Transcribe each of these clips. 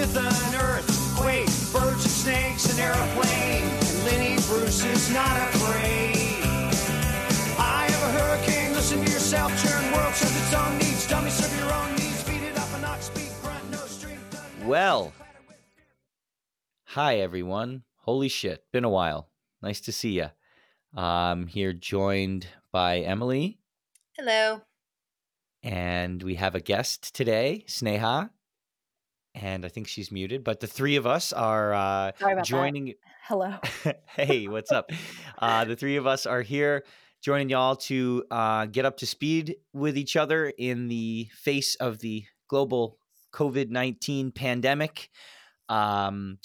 with an earthquake, birds and snakes, an airplane. And Lenny Bruce is not afraid. I have a hurricane, listen to yourself, churn world serves its own needs. Dummy serve your own needs, beat it up and not speak, grunt, no strength. Well, hi everyone. Holy shit, been a while. Nice to see you. I'm here joined by Emily, Hello. and we have a guest today, Sneha. And I think she's muted, but the three of us are uh, about that. joining. Hello. hey, what's up? Uh, the three of us are here joining y'all to uh, get up to speed with each other in the face of the global COVID 19 pandemic. Um,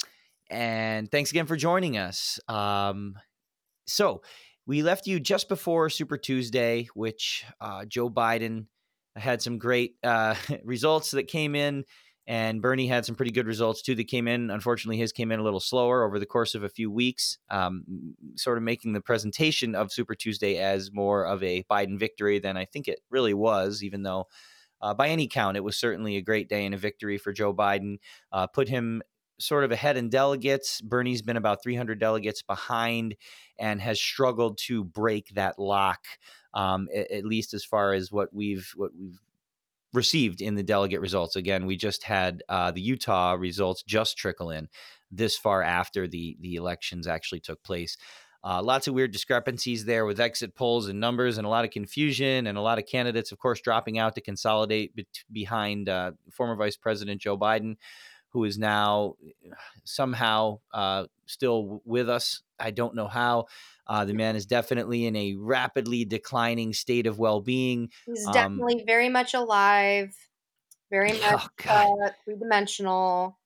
and thanks again for joining us. Um, so, we left you just before Super Tuesday, which uh, Joe Biden had some great uh, results that came in and Bernie had some pretty good results too that came in. Unfortunately, his came in a little slower over the course of a few weeks, um, sort of making the presentation of Super Tuesday as more of a Biden victory than I think it really was, even though. Uh, by any count, it was certainly a great day and a victory for Joe Biden. Uh, put him sort of ahead in delegates. Bernie's been about 300 delegates behind and has struggled to break that lock, um, at, at least as far as what we've what we've received in the delegate results. Again, we just had uh, the Utah results just trickle in this far after the the elections actually took place. Uh, lots of weird discrepancies there with exit polls and numbers, and a lot of confusion, and a lot of candidates, of course, dropping out to consolidate bet- behind uh, former Vice President Joe Biden, who is now somehow uh, still with us. I don't know how. Uh, the man is definitely in a rapidly declining state of well being. He's Um, definitely very much alive, very much Oh, uh, three dimensional.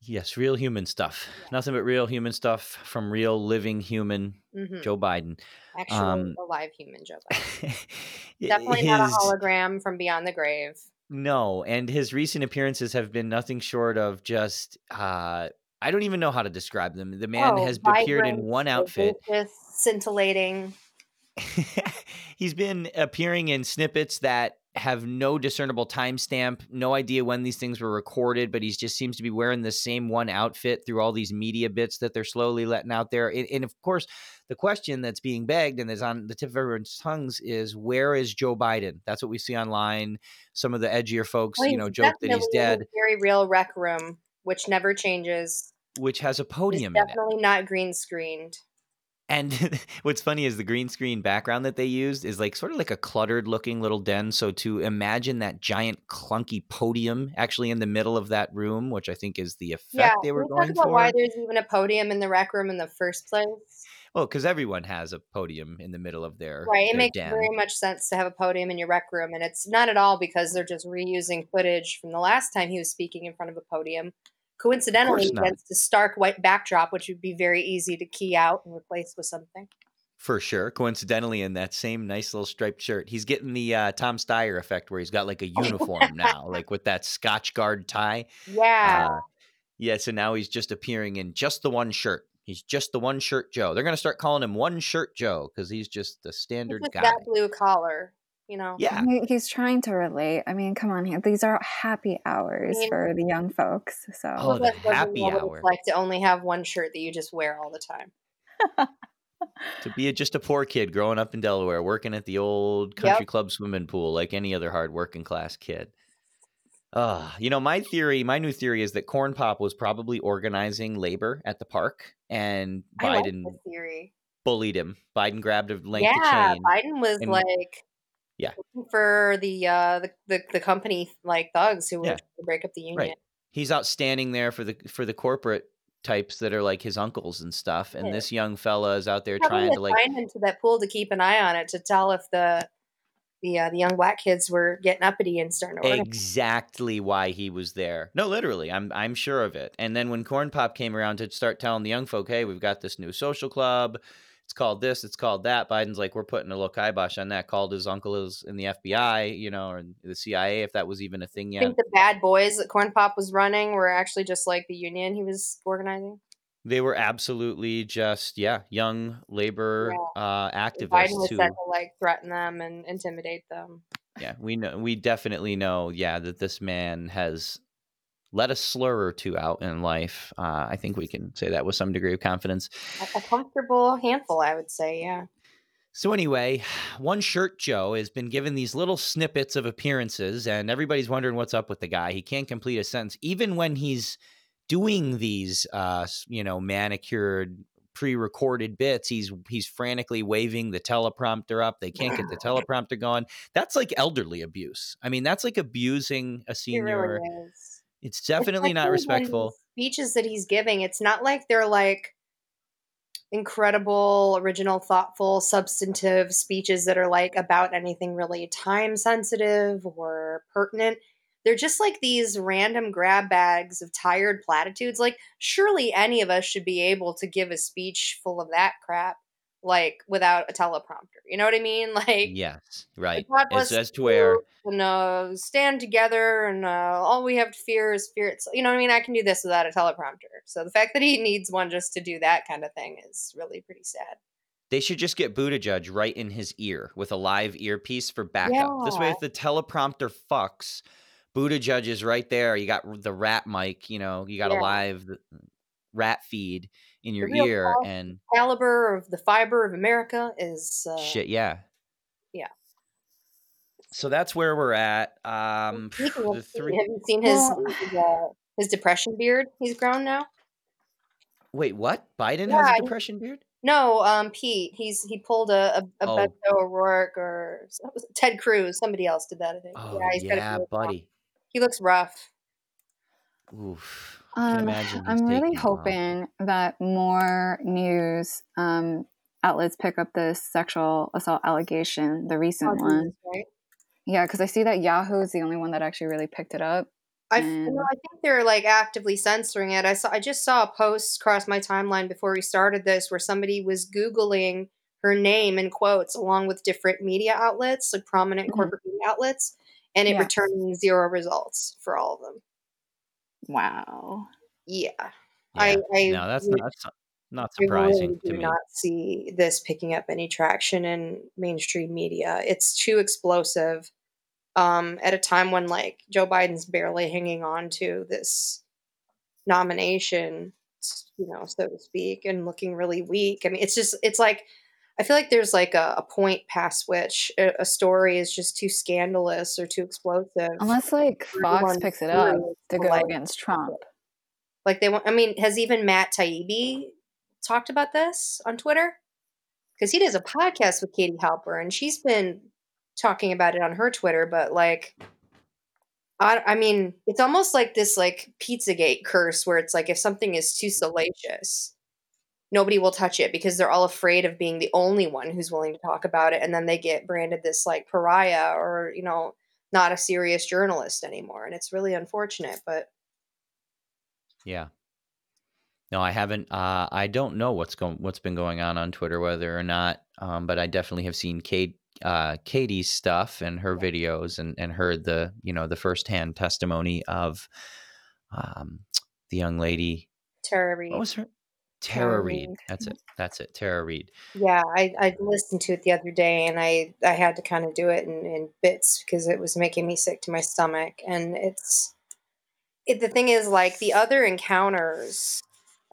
Yes, real human stuff. Nothing but real human stuff from real living human hmm Joe Biden. Actually, um, alive human Joe Biden. Definitely not a hologram from beyond the grave. No, and his recent appearances have been nothing short of just uh I don't even know how to describe them. The man Oh, has appeared in one outfit. scintillating. He's been appearing in snippets that have no discernible timestamp, no idea when these things were recorded, but he just seems to be wearing the same one outfit through all these media bits that they're slowly letting out there. And, and of course, the question that's being begged and is on the tip of everyone's tongues is where is Joe Biden? That's what we see online. Some of the edgier folks, Well, you know, joke that he's dead, Very real rec room, which never changes. which has a It's podium in it. definitely not green screened. And what's funny is the green screen background that they used is like sort of like a cluttered looking little den. So to imagine that giant clunky podium actually in the middle of that room, which I think is the effect Yeah, they were we talk about for. why there's even a podium in the rec room in the first place? Well, because everyone has a podium in the middle of their Right. It their makes den. very much sense to have a podium in your rec room, and it's not at all because they're just reusing footage from the last time he was speaking in front of a podium. Coincidentally, against a stark white backdrop, which would be very easy to key out and replace with something. For sure. Coincidentally, in that same nice little striped shirt, he's getting the uh, Tom Steyer effect where he's got like a uniform now, like with that Scotch guard tie. Yeah. Uh, yeah, so now he's just appearing in just the one shirt. He's just the one shirt Joe. They're going to start calling him One Shirt Joe because he's just the It's standard guy. that blue collar, you know? Yeah. He- He's trying to relate. I mean, come on here. These are happy hours mean- for the young folks. So Oh, the of us doesn't happy hour. Like to only have one shirt that you just wear all the time. To be a, just a poor kid growing up in Delaware, working at the old country club swimming pool like any other hard working class kid. Uh, you know, my theory, my new theory is that Corn Pop was probably organizing labor at the park and I like Biden bullied him. Biden grabbed a length yeah, of chain. Biden was and- like, Yeah. for the uh the, the the company like thugs who were Yeah. trying to break up the union. Right. He's out standing there for the for the corporate types that are like his uncles and stuff. And Yeah. this young fella is out there Probably trying to like assigned him to that pool to keep an eye on it to tell if the the uh, the young black kids were getting uppity and starting to exactly why he was there. No, literally, I'm I'm sure of it. And then when Corn Pop came around to start telling the young folk, "Hey, we've got this new social club. It's called this. It's called that." Biden's like, "We're putting a little kibosh on that." Called his uncle is in the FBI, you know, or the CIA, if that was even a thing I yet. think the bad boys that Corn Pop was running were actually just like the union he was organizing. They were absolutely just yeah, young labor uh, Biden activists was who set to like threaten them and intimidate them. yeah, we know we definitely know yeah that this man has let a slur or two out in life. Uh, I think we can say that with some degree of confidence. A comfortable handful, I would say. Yeah. So anyway, one shirt Joe has been given these little snippets of appearances, and everybody's wondering what's up with the guy. He can't complete a sentence, even when he's doing these, uh, you know, manicured, pre-recorded bits. He's he's frantically waving the teleprompter up. They can't get the teleprompter going. That's like elderly abuse. I mean, that's like abusing a It senior. really is. It's definitely not respectful. Speeches that he's giving, it's not like they're like incredible, original, thoughtful, substantive speeches that are like about anything really time sensitive or pertinent. They're just like these random grab bags of tired platitudes. Like, surely any of us should be able to give a speech full of that crap, like without a teleprompter. You know what I mean? Like, Yes, right. God bless as to where and uh, stand together, and uh, all we have to fear is fear. It's, you know what I mean? I can do this without a teleprompter. So the fact that he needs one just to do that kind of thing is really pretty sad. They should just get Buttigieg right in his ear with a live earpiece for backup. This way, if the teleprompter fucks, Buttigieg is right there. You got the rat mic, you know, you got a live rat feed in your ear, and Caliber of the fiber of America is uh, shit, yeah. yeah. So that's where we're at. Um, the three. have you seen his his, uh, his depression beard? He's grown now. Wait, what? Biden has Yeah, a he- depression beard? No, um, Pete. He's he pulled a a, a Oh. Beto O'Rourke or Ted Cruz. Somebody else did that. I think. Oh yeah, he's got a yeah, buddy. He looks rough. Oof. Um, I'm really taking it hoping that more news um, outlets pick up this sexual assault allegation, the recent on one. Jesus, right? Yeah, because I see that Yahoo is the only one that actually really picked it up. I, f- And- no, I think they're like actively censoring it. I saw I just saw a post cross my timeline before we started this where somebody was googling her name in quotes along with different media outlets, like prominent Mhm. corporate media outlets, and it Yeah. returned zero results for all of them. Wow. Yeah, Yeah. I, I no, that's would- not su- not I really surprising do to me. not see this picking up any traction in mainstream media. It's too explosive. Um, at a time when like Joe Biden's barely hanging on to this nomination, you know, so to speak, and looking really weak. I mean, it's just it's like I feel like there's like a, a point past which a, a story is just too scandalous or too explosive. Unless like Fox picks it up to to go like against Trump. like they want. I mean, has even Matt Taibbi talked about this on Twitter? Because he does a podcast with Katie Halper, and she's been talking about it on her Twitter. But like, I, I mean, it's almost like this like Pizzagate curse, where it's like if something is too salacious, nobody will touch it because they're all afraid of being the only one who's willing to talk about it, and then they get branded this like pariah or you know not a serious journalist anymore, and it's really unfortunate. But Yeah. No, I haven't. Uh, I don't know what's going, what's been going on on Twitter, whether or not. Um, but I definitely have seen Kate, uh, Katie's stuff and her videos, and and heard the you know the firsthand testimony of, um, the young lady. Tara Reade. What was her? Tara. Reade. That's it. That's it. Tara Reade. Yeah, I, I listened to it the other day and I, I had to kind of do it in, in bits because it was making me sick to my stomach. And it's it, the thing is, like the other encounters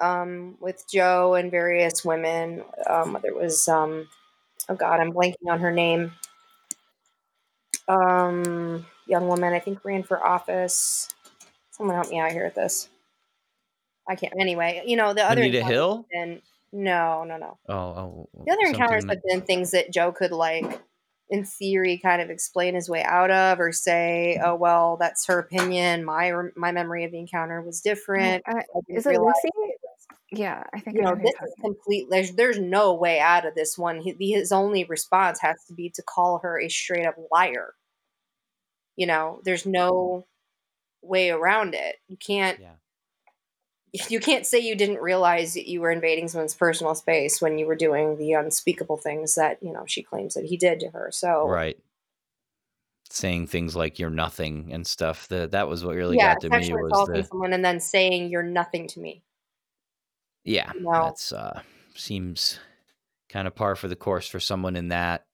um, with Joe and various women, um, whether it was, um, oh God, I'm blanking on her name. Um, young woman, I think ran for office. Someone help me out here with this. I can't. Anyway, you know the other Anita encounters Hill? have been- no, no, no. Oh, oh. The other encounters have been things that Joe could like, in theory, kind of explain his way out of, or say, "Oh well, that's her opinion. My my memory of the encounter was different." Uh, I didn't is it Lucy? Yeah, I think You know, this is talking complete. There's, there's no way out of this one. He, his only response has to be to call her a straight up liar. You know, there's no way around it. You can't Yeah. You can't say you didn't realize that you were invading someone's personal space when you were doing the unspeakable things that you know she claims that he did to her. So Right. Saying things like "you're nothing" and stuff. That that was what really yeah, got to me was the someone and then saying you're nothing to me. yeah. No. That's uh seems kind of par for the course for someone in that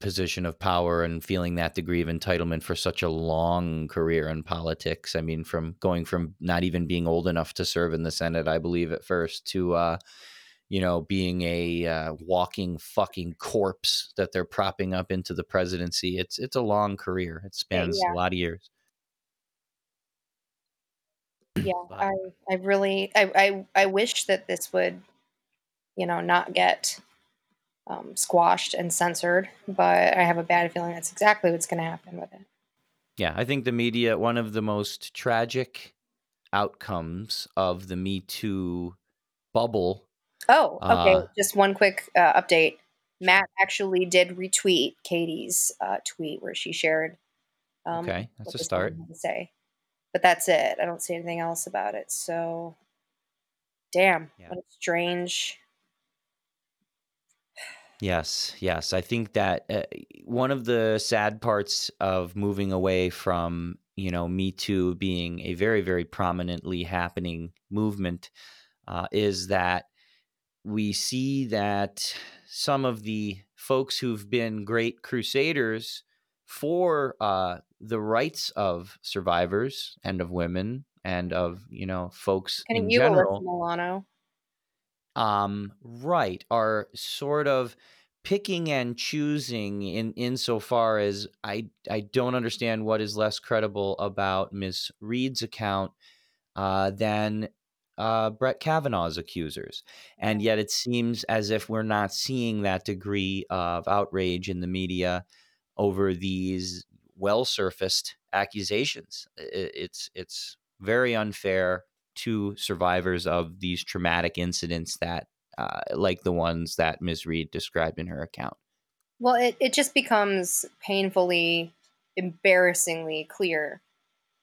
position of power and feeling that degree of entitlement for such a long career in politics. I mean, from going from not even being old enough to serve in the Senate, I believe at first, to uh, you know being a uh, walking fucking corpse that they're propping up into the presidency. It's it's a long career. It spans yeah. a lot of years. Yeah, But- I, I really, I, I, I wish that this would, you know, not get um, squashed and censored, but I have a bad feeling that's exactly what's going to happen with it. Yeah, I think the media, one of the most tragic outcomes of the Me Too bubble. Oh, okay. Uh, Just one quick uh, update. Matt actually did retweet Katie's uh, tweet where she shared. Um, Okay, that's a start. woman had to say, but that's it. I don't see anything else about it. So, damn, Yeah. what a strange. Yes, yes. I think that uh, one of the sad parts of moving away from, you know, Me Too being a very, very prominently happening movement uh, is that we see that some of the folks who've been great crusaders for uh, the rights of survivors and of women and of, you know, folks Kind in you, general Milano. Um right are sort of picking and choosing in insofar as i i don't understand what is less credible about miss reade's account uh than uh brett kavanaugh's accusers. And yet it seems as if we're not seeing that degree of outrage in the media over these well surfaced accusations it's it's very unfair to survivors of these traumatic incidents that uh, like the ones that Ms. Reade described in her account. Well, it, it just becomes painfully, embarrassingly clear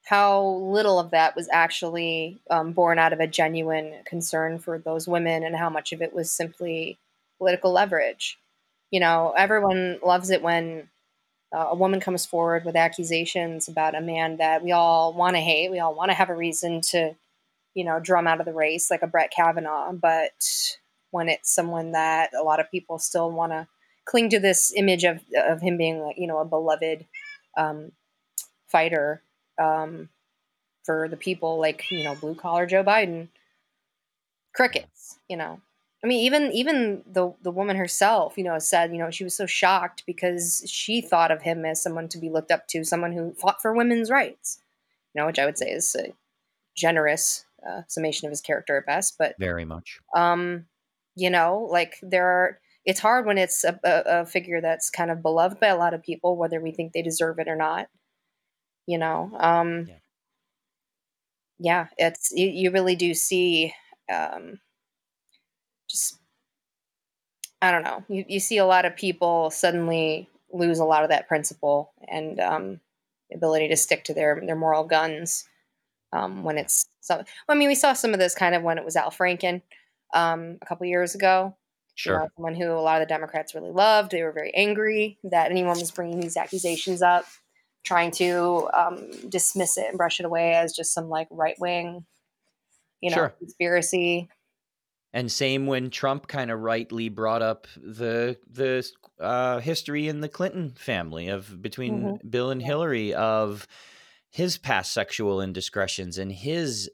how little of that was actually um, born out of a genuine concern for those women and how much of it was simply political leverage. You know, everyone loves it when uh, a woman comes forward with accusations about a man that we all want to hate. We all want to have a reason to, you know, drum out of the race, like a Brett Kavanaugh. But when it's someone that a lot of people still want to cling to this image of of him being like, you know, a beloved um, fighter um, for the people, like you know, blue collar Joe Biden. Crickets, you know. I mean, even even the the woman herself, you know, said, you know, she was so shocked because she thought of him as someone to be looked up to, someone who fought for women's rights. You know, which I would say is a generous uh, summation of his character at best. But Very much. um, you know, like there are. It's hard when it's a, a, a figure that's kind of beloved by a lot of people, whether we think they deserve it or not. You know, um, Yeah. yeah, it's you, you really do see um, just I don't know. You, you see a lot of people suddenly lose a lot of that principle and um, ability to stick to their their moral guns um, when it's some. I mean, we saw some of this kind of when it was Al Franken um, a couple years ago. You know, Sure. someone who a lot of the Democrats really loved. They were very angry that anyone was bringing these accusations up, trying to um, dismiss it and brush it away as just some like right wing, you know, Sure. conspiracy. And same when Trump kind of rightly brought up the the uh, history in the Clinton family of between Bill and Hillary of his past sexual indiscretions and his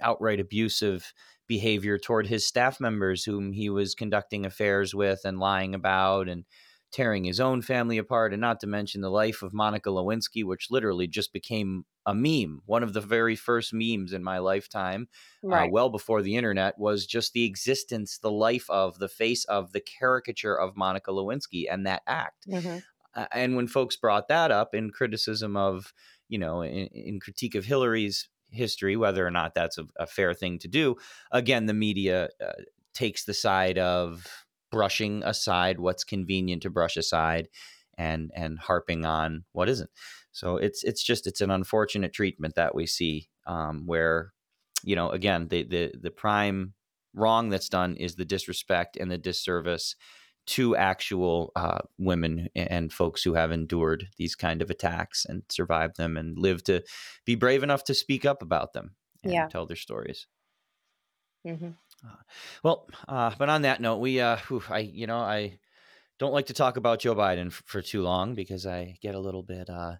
outright abusive behavior toward his staff members whom he was conducting affairs with and lying about and tearing his own family apart and not to mention the life of Monica Lewinsky which literally just became a meme one of the very first memes in my lifetime uh, well before the internet was just the existence, the life of, the face of, the caricature of Monica Lewinsky and that act. hmm Uh, and when folks brought that up in criticism of, you know, in, in critique of Hillary's history, whether or not that's a, a fair thing to do, again, the media uh, takes the side of brushing aside what's convenient to brush aside and and harping on what isn't. So it's it's just it's an unfortunate treatment that we see um, where you know again the the the prime wrong that's done is the disrespect and the disservice to actual uh, women and folks who have endured these kind of attacks and survived them and lived to be brave enough to speak up about them and Yeah. tell their stories. hmm Well, uh, but on that note, we, uh, whew, I, you know, I don't like to talk about Joe Biden f- for too long because I get a little bit uh,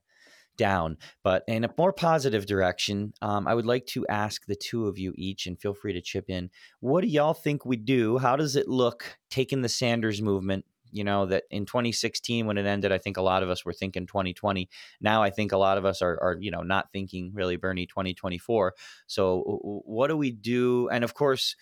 down. But in a more positive direction, um, I would like to ask the two of you each, and feel free to chip in. What do y'all think we do? How does it look taking the Sanders movement? You know, that in 2016, when it ended, I think a lot of us were thinking 2020. Now I think a lot of us are, are you know, not thinking really Bernie 2024. So what do we do? And of course,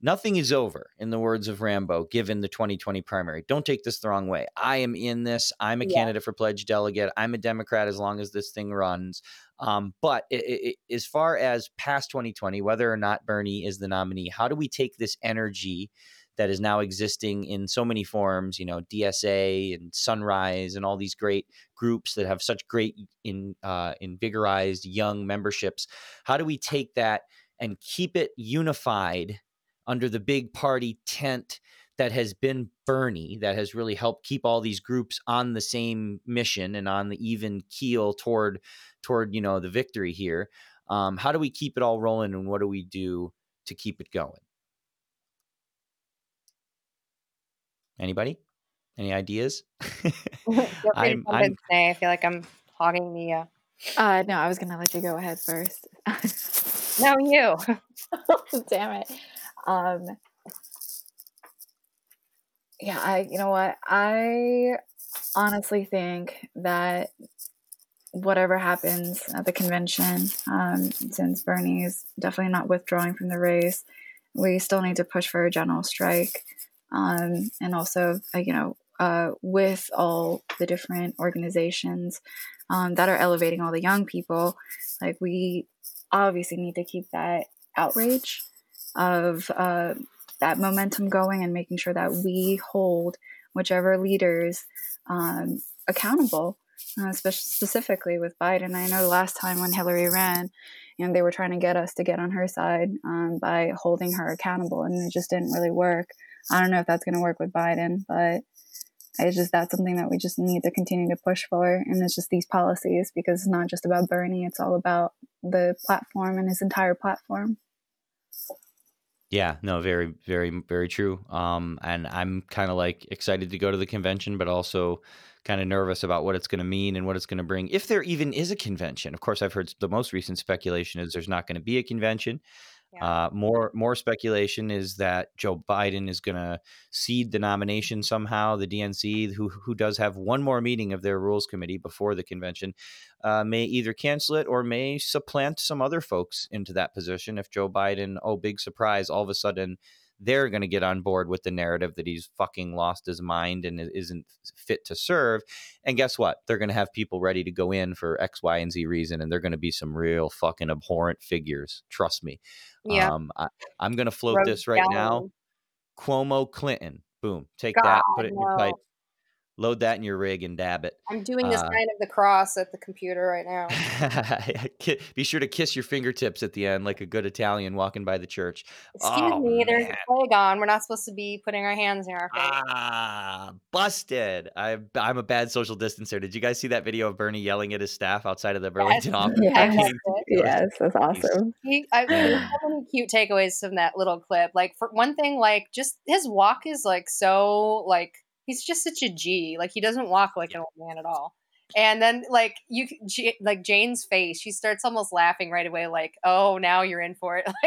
Nothing is over, in the words of Rambo, given the 2020 primary. Don't take this the wrong way. I am in this. I'm a yeah. candidate for pledge delegate. I'm a Democrat as long as this thing runs. Um, but it, it, as far as past 2020, whether or not Bernie is the nominee, how do we take this energy that is now existing in so many forms, you know, DSA and Sunrise and all these great groups that have such great in uh, invigorized young memberships? How do we take that and keep it unified? Under the big party tent that has been Bernie, that has really helped keep all these groups on the same mission and on the even keel toward toward you know the victory here. Um, how do we keep it all rolling, and what do we do to keep it going? Anybody? Any ideas? I'm, I'm, I feel like I'm hogging the. Uh... Uh, no, I was gonna let you go ahead first. no, you. Damn it. Um, yeah, I, you know what? I honestly think that whatever happens at the convention, um, since Bernie is definitely not withdrawing from the race, we still need to push for a general strike. Um, and also, uh, you know, uh, with all the different organizations um, that are elevating all the young people, like we obviously need to keep that outrage of uh, that momentum going and making sure that we hold whichever leaders um, accountable, uh, specifically with Biden. I know last time when Hillary ran, and they were trying to get us to get on her side um, by holding her accountable, and it just didn't really work. I don't know if that's going to work with Biden, but it's just that's something that we just need to continue to push for, and it's just these policies because it's not just about Bernie; it's all about the platform and his entire platform. Yeah, no, very, very, very true. Um, and I'm kind of like excited to go to the convention, but also kind of nervous about what it's going to mean and what it's going to bring, if there even is a convention. Of course, I've heard the most recent speculation is there's not going to be a convention. Yeah. Uh, more more speculation is that Joe Biden is going to cede the nomination somehow. The DNC, who who does have one more meeting of their rules committee before the convention, uh, may either cancel it or may supplant some other folks into that position. If Joe Biden, oh big surprise, all of a sudden they're going to get on board with the narrative that he's fucking lost his mind and isn't fit to serve. And guess what? They're going to have people ready to go in for X, Y, and Z reason, and they're going to be some real fucking abhorrent figures. Trust me. Yeah. Um, I, am going to float this right down. now. Cuomo Clinton. Boom. Take God, that. Put it in your pipe load that in your rig and dab it. I'm doing the uh, sign of the cross at the computer right now. Be sure to kiss your fingertips at the end, like a good Italian walking by the church. Excuse oh, me, there's a plague on. We're not supposed to be putting our hands in our face. Ah, busted. I, I'm a bad social distancer. Did you guys see that video of Bernie yelling at his staff outside of the Burlington yes. office? Yes, yes that's awesome. He, I, there's so many cute takeaways from that little clip. Like, for one thing, like, just his walk is like so, like, he's just such a G. Like he doesn't walk like an old man at all. And then like you G, like Jane's face, she starts almost laughing right away, like, "Oh, now you're in for it."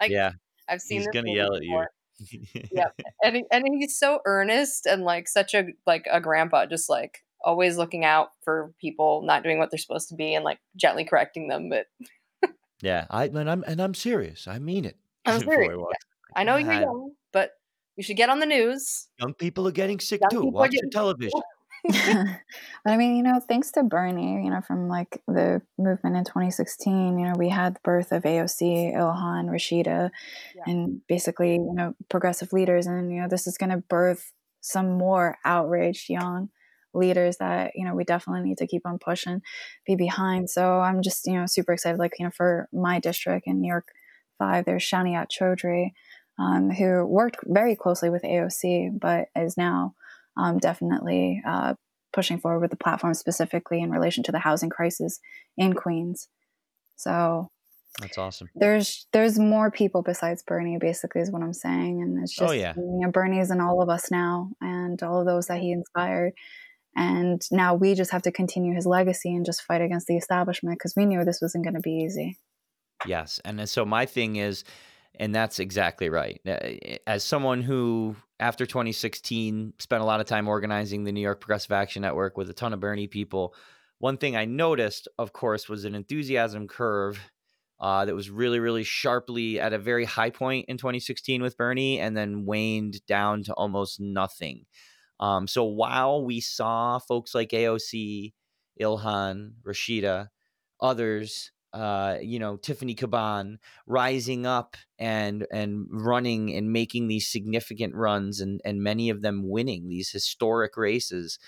like, yeah, I've seen. He's gonna yell before. at you. yeah, and and he's so earnest and like such a like a grandpa, just like always looking out for people not doing what they're supposed to be and like gently correcting them. But yeah, I and I'm and I'm serious. I mean it. I'm serious. Yeah. I know you're young, but you should get on the news. Young people are getting sick Young too. Watch your television. but I mean, you know, thanks to Bernie, you know, from like the movement in 2016, you know, we had the birth of AOC, Ilhan, Rashida, yeah. and basically, you know, progressive leaders. And, you know, this is going to birth some more outraged young leaders that, you know, we definitely need to keep on pushing, be behind. So I'm just, you know, super excited. Like, you know, for my district in New York 5, there's Shaniyat Chowdhury um, who worked very closely with AOC, but is now um, definitely uh, pushing forward with the platform specifically in relation to the housing crisis in Queens. So, That's awesome. There's there's more people besides Bernie, basically, is what I'm saying, and it's Oh just yeah, you know Bernie's in all of us now, and all of those that he inspired, and now we just have to continue his legacy and just fight against the establishment because we knew this wasn't going to be easy. yes. And so my thing is, and that's exactly right. Uh, As someone who, after 2016, spent a lot of time organizing the New York Progressive Action Network with a ton of Bernie people, one thing I noticed, of course, was an enthusiasm curve uh, that was really, really sharply at a very high point in 2016 with Bernie and then waned down to almost nothing. Um, so while we saw folks like AOC, Ilhan, Rashida, others, uh, you know, Tiffany Caban rising up and and running and making these significant runs and and many of them winning these historic races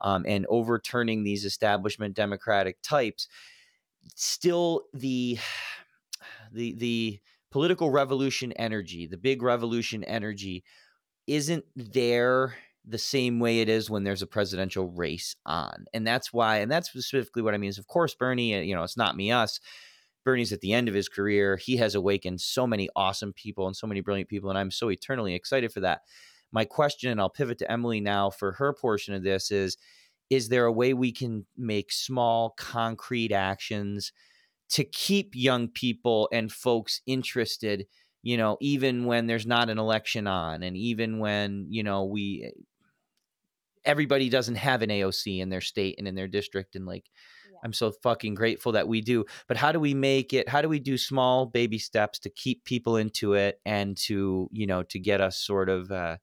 um, and overturning these establishment democratic types still the the the political revolution energy the big revolution energy isn't there the same way it is when there's a presidential race on and that's why and that's specifically what i mean is of course bernie uh, you know it's not me us. Bernie's at the end of his career. He has awakened so many awesome people and so many brilliant people and i'm so eternally excited for that. My question and i'll pivot to emily now for her portion of this is is there a way we can make small concrete actions to keep young people and folks interested you know even when there's not an election on and even when you know we everybody doesn't have an AOC in their state and in their district and like Yeah. I'm so fucking grateful that we do but how do we make it how do we do small baby steps to keep people into it and to you know to get us sort of uh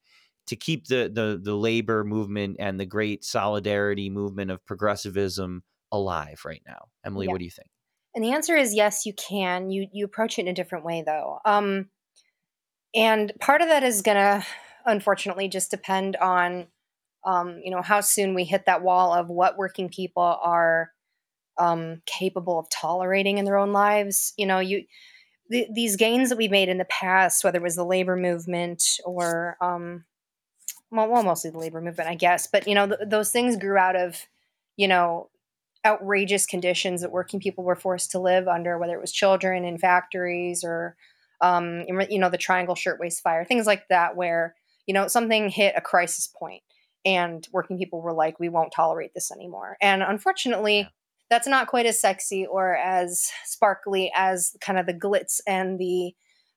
to keep the the the labor movement and the great solidarity movement of progressivism alive right now Emily Yeah. what do you think And the answer is yes, you can. You you approach it in a different way though. Um, and part of that is gonna unfortunately just depend on um, you know how soon we hit that wall of what working people are um, capable of tolerating in their own lives. You know, you th- these gains that we made in the past, whether it was the labor movement or um, well, well, mostly the labor movement, I guess. But you know, th- those things grew out of you know outrageous conditions that working people were forced to live under, whether it was children in factories or um, you know the Triangle Shirtwaist Fire, things like that, where you know something hit a crisis point and working people were like, we won't tolerate this anymore. And unfortunately, Yeah. that's not quite as sexy or as sparkly as kind of the glitz and the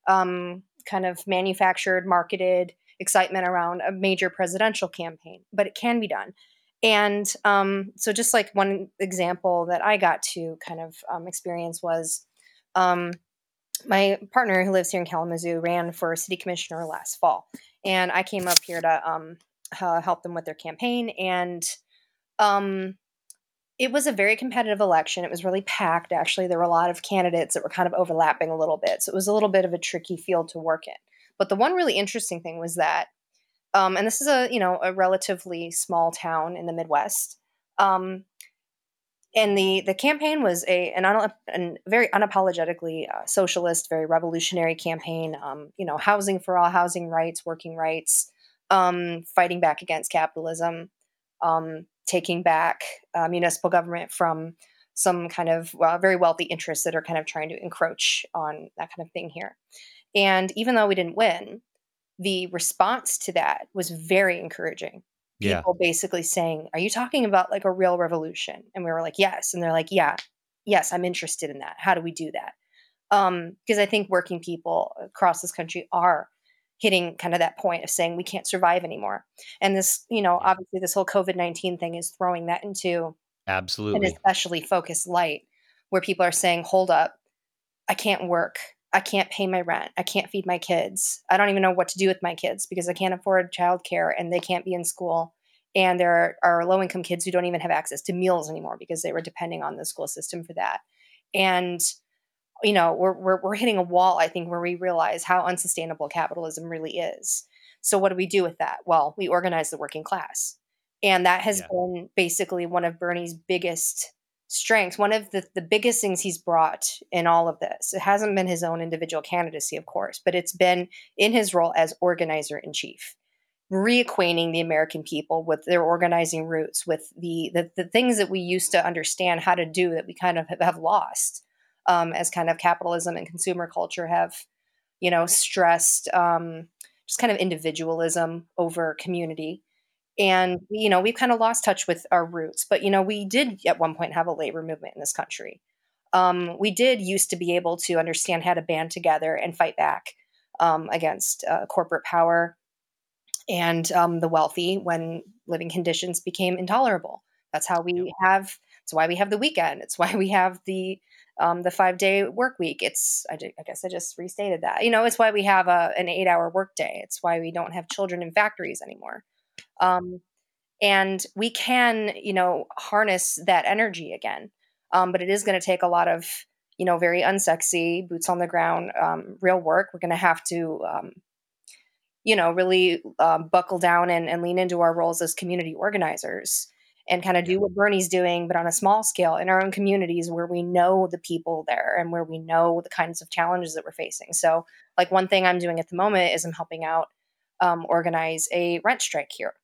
um, kind of manufactured, marketed excitement around a major presidential campaign, but it can be done. And um, so, just like one example that I got to kind of um, experience was um, my partner who lives here in Kalamazoo ran for city commissioner last fall. And I came up here to um, uh, help them with their campaign. And um, it was a very competitive election. It was really packed, actually. There were a lot of candidates that were kind of overlapping a little bit. So it was a little bit of a tricky field to work in. But the one really interesting thing was that, um, and this is a you know a relatively small town in the Midwest, um, and the the campaign was a an, un, an very unapologetically uh, socialist, very revolutionary campaign. Um, you know, housing for all, housing rights, working rights, um, fighting back against capitalism, um, taking back uh, municipal government from some kind of uh, very wealthy interests that are kind of trying to encroach on that kind of thing here. And even though we didn't win, the response to that was very encouraging yeah people basically saying, Are you talking about like a real revolution? And we were like, Yes. And they're like, Yeah, yes, I'm interested in that. How do we do that? Um, because I think working people across this country are hitting kind of that point of saying we can't survive anymore. And this, you know, obviously this whole COVID 19 thing is throwing that into absolutely an especially focused light where people are saying, Hold up, I can't work. I can't pay my rent. I can't feed my kids. I don't even know what to do with my kids because I can't afford childcare and they can't be in school. And there are low income kids who don't even have access to meals anymore because they were depending on the school system for that. And you know, we're, we're, we're hitting a wall, I think, where we realize how unsustainable capitalism really is. So, what do we do with that? Well, we organize the working class. And that has Yeah. been basically one of Bernie's biggest strengths, one of the, the biggest things he's brought in all of this. It hasn't been his own individual candidacy, of course, but it's been in his role as organizer in chief, reacquainting the American people with their organizing roots, with the, the, the things that we used to understand how to do that we kind of have, have lost. Um, as kind of capitalism and consumer culture have, you know, stressed um, just kind of individualism over community. And, you know, we've kind of lost touch with our roots. But, you know, we did at one point have a labor movement in this country. Um, we did used to be able to understand how to band together and fight back um, against uh, corporate power and um, the wealthy when living conditions became intolerable. That's how we have. It's why we have the weekend. It's why we have the um, the five day work week. It's I, I, guess I just restated that. You know, it's why we have a, an eight hour work day. It's why we don't have children in factories anymore. Um, and we can, you know, harness that energy again. Um, but it is going to take a lot of, you know, very unsexy, boots on the ground, um, real work. We're going to have to, um, you know, really um, buckle down and, and lean into our roles as community organizers and kind of do what Bernie's doing, but on a small scale in our own communities where we know the people there and where we know the kinds of challenges that we're facing. So, like one thing I'm doing at the moment is I'm helping out um, organize a rent strike here.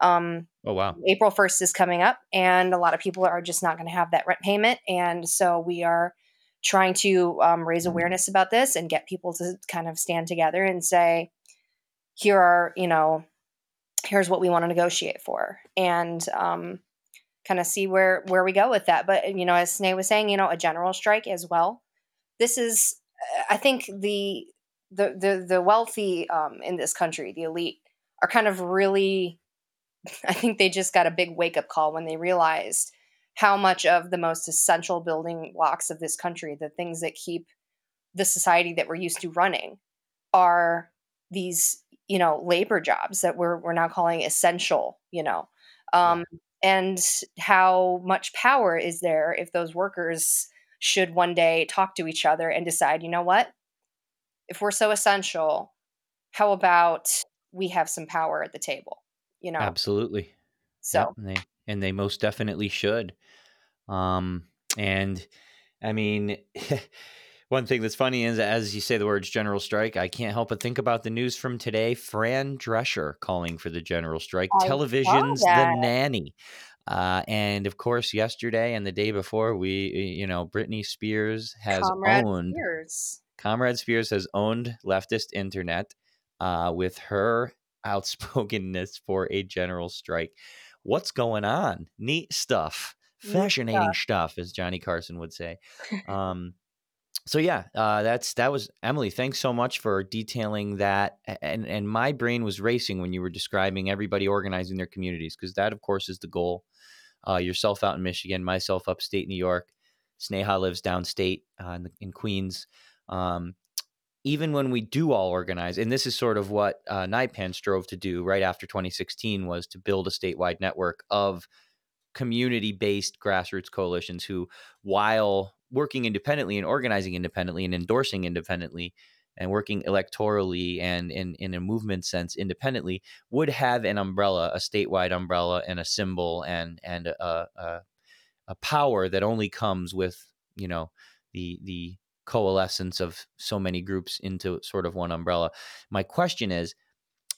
Um, oh wow! April 1st is coming up, and a lot of people are just not going to have that rent payment, and so we are trying to um, raise awareness about this and get people to kind of stand together and say, here are you know here's what we want to negotiate for and um, kind of see where where we go with that. But you know, as Snay was saying, you know, a general strike as well. This is, I think the the the the wealthy um, in this country, the elite, are kind of really. I think they just got a big wake up call when they realized how much of the most essential building blocks of this country, the things that keep the society that we're used to running, are these you know labor jobs that we're we're now calling essential. You know, um, and how much power is there if those workers should one day talk to each other and decide, you know what? If we're so essential, how about we have some power at the table? You know? Absolutely. So yep, and they and they most definitely should. Um and I mean One thing that's funny is, as you say the words general strike, I can't help but think about the news from today. Fran Drescher calling for the general strike. I Television's The. Nanny. Uh, and of course, yesterday and the day before, we, you know, Britney Spears has Comrade owned, Spears. Comrade Spears has owned leftist internet uh, with her outspokenness for a general strike. What's going on? Neat stuff. Neat Fascinating stuff, as Johnny Carson would say. Um, so yeah, uh, that's that was Emily. Thanks so much for detailing that. And and my brain was racing when you were describing everybody organizing their communities because that, of course, is the goal. Uh, yourself out in Michigan, myself upstate New York. Sneha lives downstate uh, in, the, in Queens. Um, even when we do all organize, and this is sort of what uh, NYPAN strove to do right after 2016 was to build a statewide network of community-based grassroots coalitions who, while working independently and organizing independently and endorsing independently and working electorally and in, in a movement sense independently would have an umbrella, a statewide umbrella and a symbol and and a, a, a power that only comes with, you know, the the coalescence of so many groups into sort of one umbrella. My question is,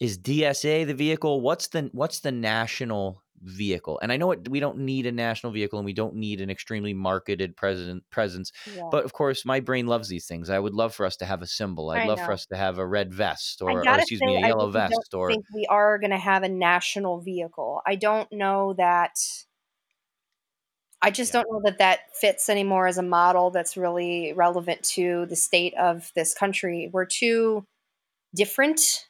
is DSA the vehicle? What's the what's the national vehicle? And I know it, we don't need a national vehicle and we don't need an extremely marketed present presence. Yeah. But of course, my brain loves these things. I would love for us to have a symbol. I'd I love for us to have a red vest or, or excuse say, me, a yellow don't vest or think we are going to have a national vehicle. I don't know that. I just Yeah. don't know that that fits anymore as a model that's really relevant to the state of this country. We're too different,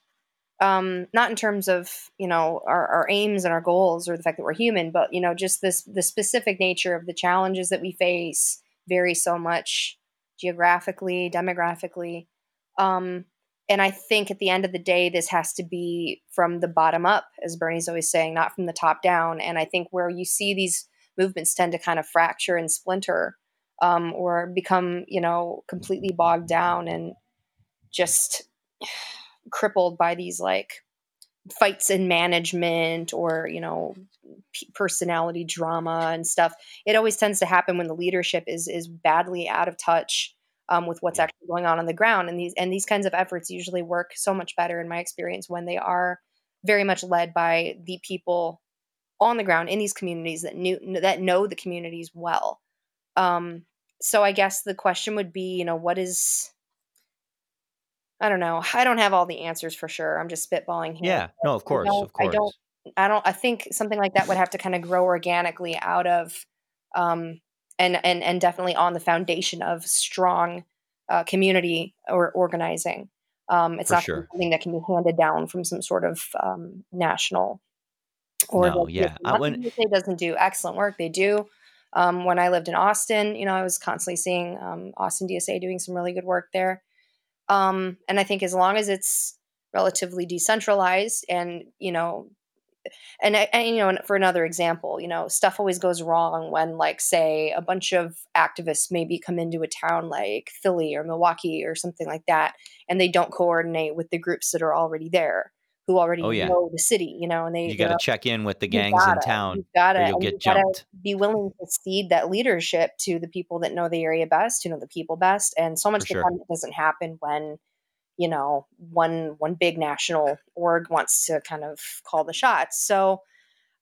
um, not in terms of you know our, our aims and our goals or the fact that we're human, but you know just this the specific nature of the challenges that we face vary so much geographically, demographically. Um, and I think at the end of the day, this has to be from the bottom up, as Bernie's always saying, not from the top down. And I think where you see these movements tend to kind of fracture and splinter um, or become, you know, completely bogged down and just crippled by these like fights in management or, you know, p- personality drama and stuff. It always tends to happen when the leadership is is badly out of touch um, with what's Yeah. actually going on on the ground. And these and these kinds of efforts usually work so much better in my experience when they are very much led by the people on the ground in these communities that knew that know the communities well. Um, so I guess the question would be, you know, what is I don't know. I don't have all the answers for sure. I'm just spitballing here. Yeah. No, of course, of I don't. I don't I think something like that would have to kind of grow organically out of um and and and definitely on the foundation of strong uh, community or organizing. Um, it's For not sure. something that can be handed down from some sort of um, national No, yeah. I when DSA doesn't do excellent work; they do. Um, when I lived in Austin, you know, I was constantly seeing um, Austin DSA doing some really good work there. Um, and I think as long as it's relatively decentralized and you know and, and you know for another example you know stuff always goes wrong when like say a bunch of activists maybe come into a town like philly or milwaukee or something like that and they don't coordinate with the groups that are already there who already oh yeah. know the city you know and they You got to check in with the gangs in gotta town you gotta or you'll and you jumped. be willing to cede that leadership to the people that know the area best who know the people best and so much For of the sure. time it doesn't happen when you know one one big national org wants to kind of call the shots so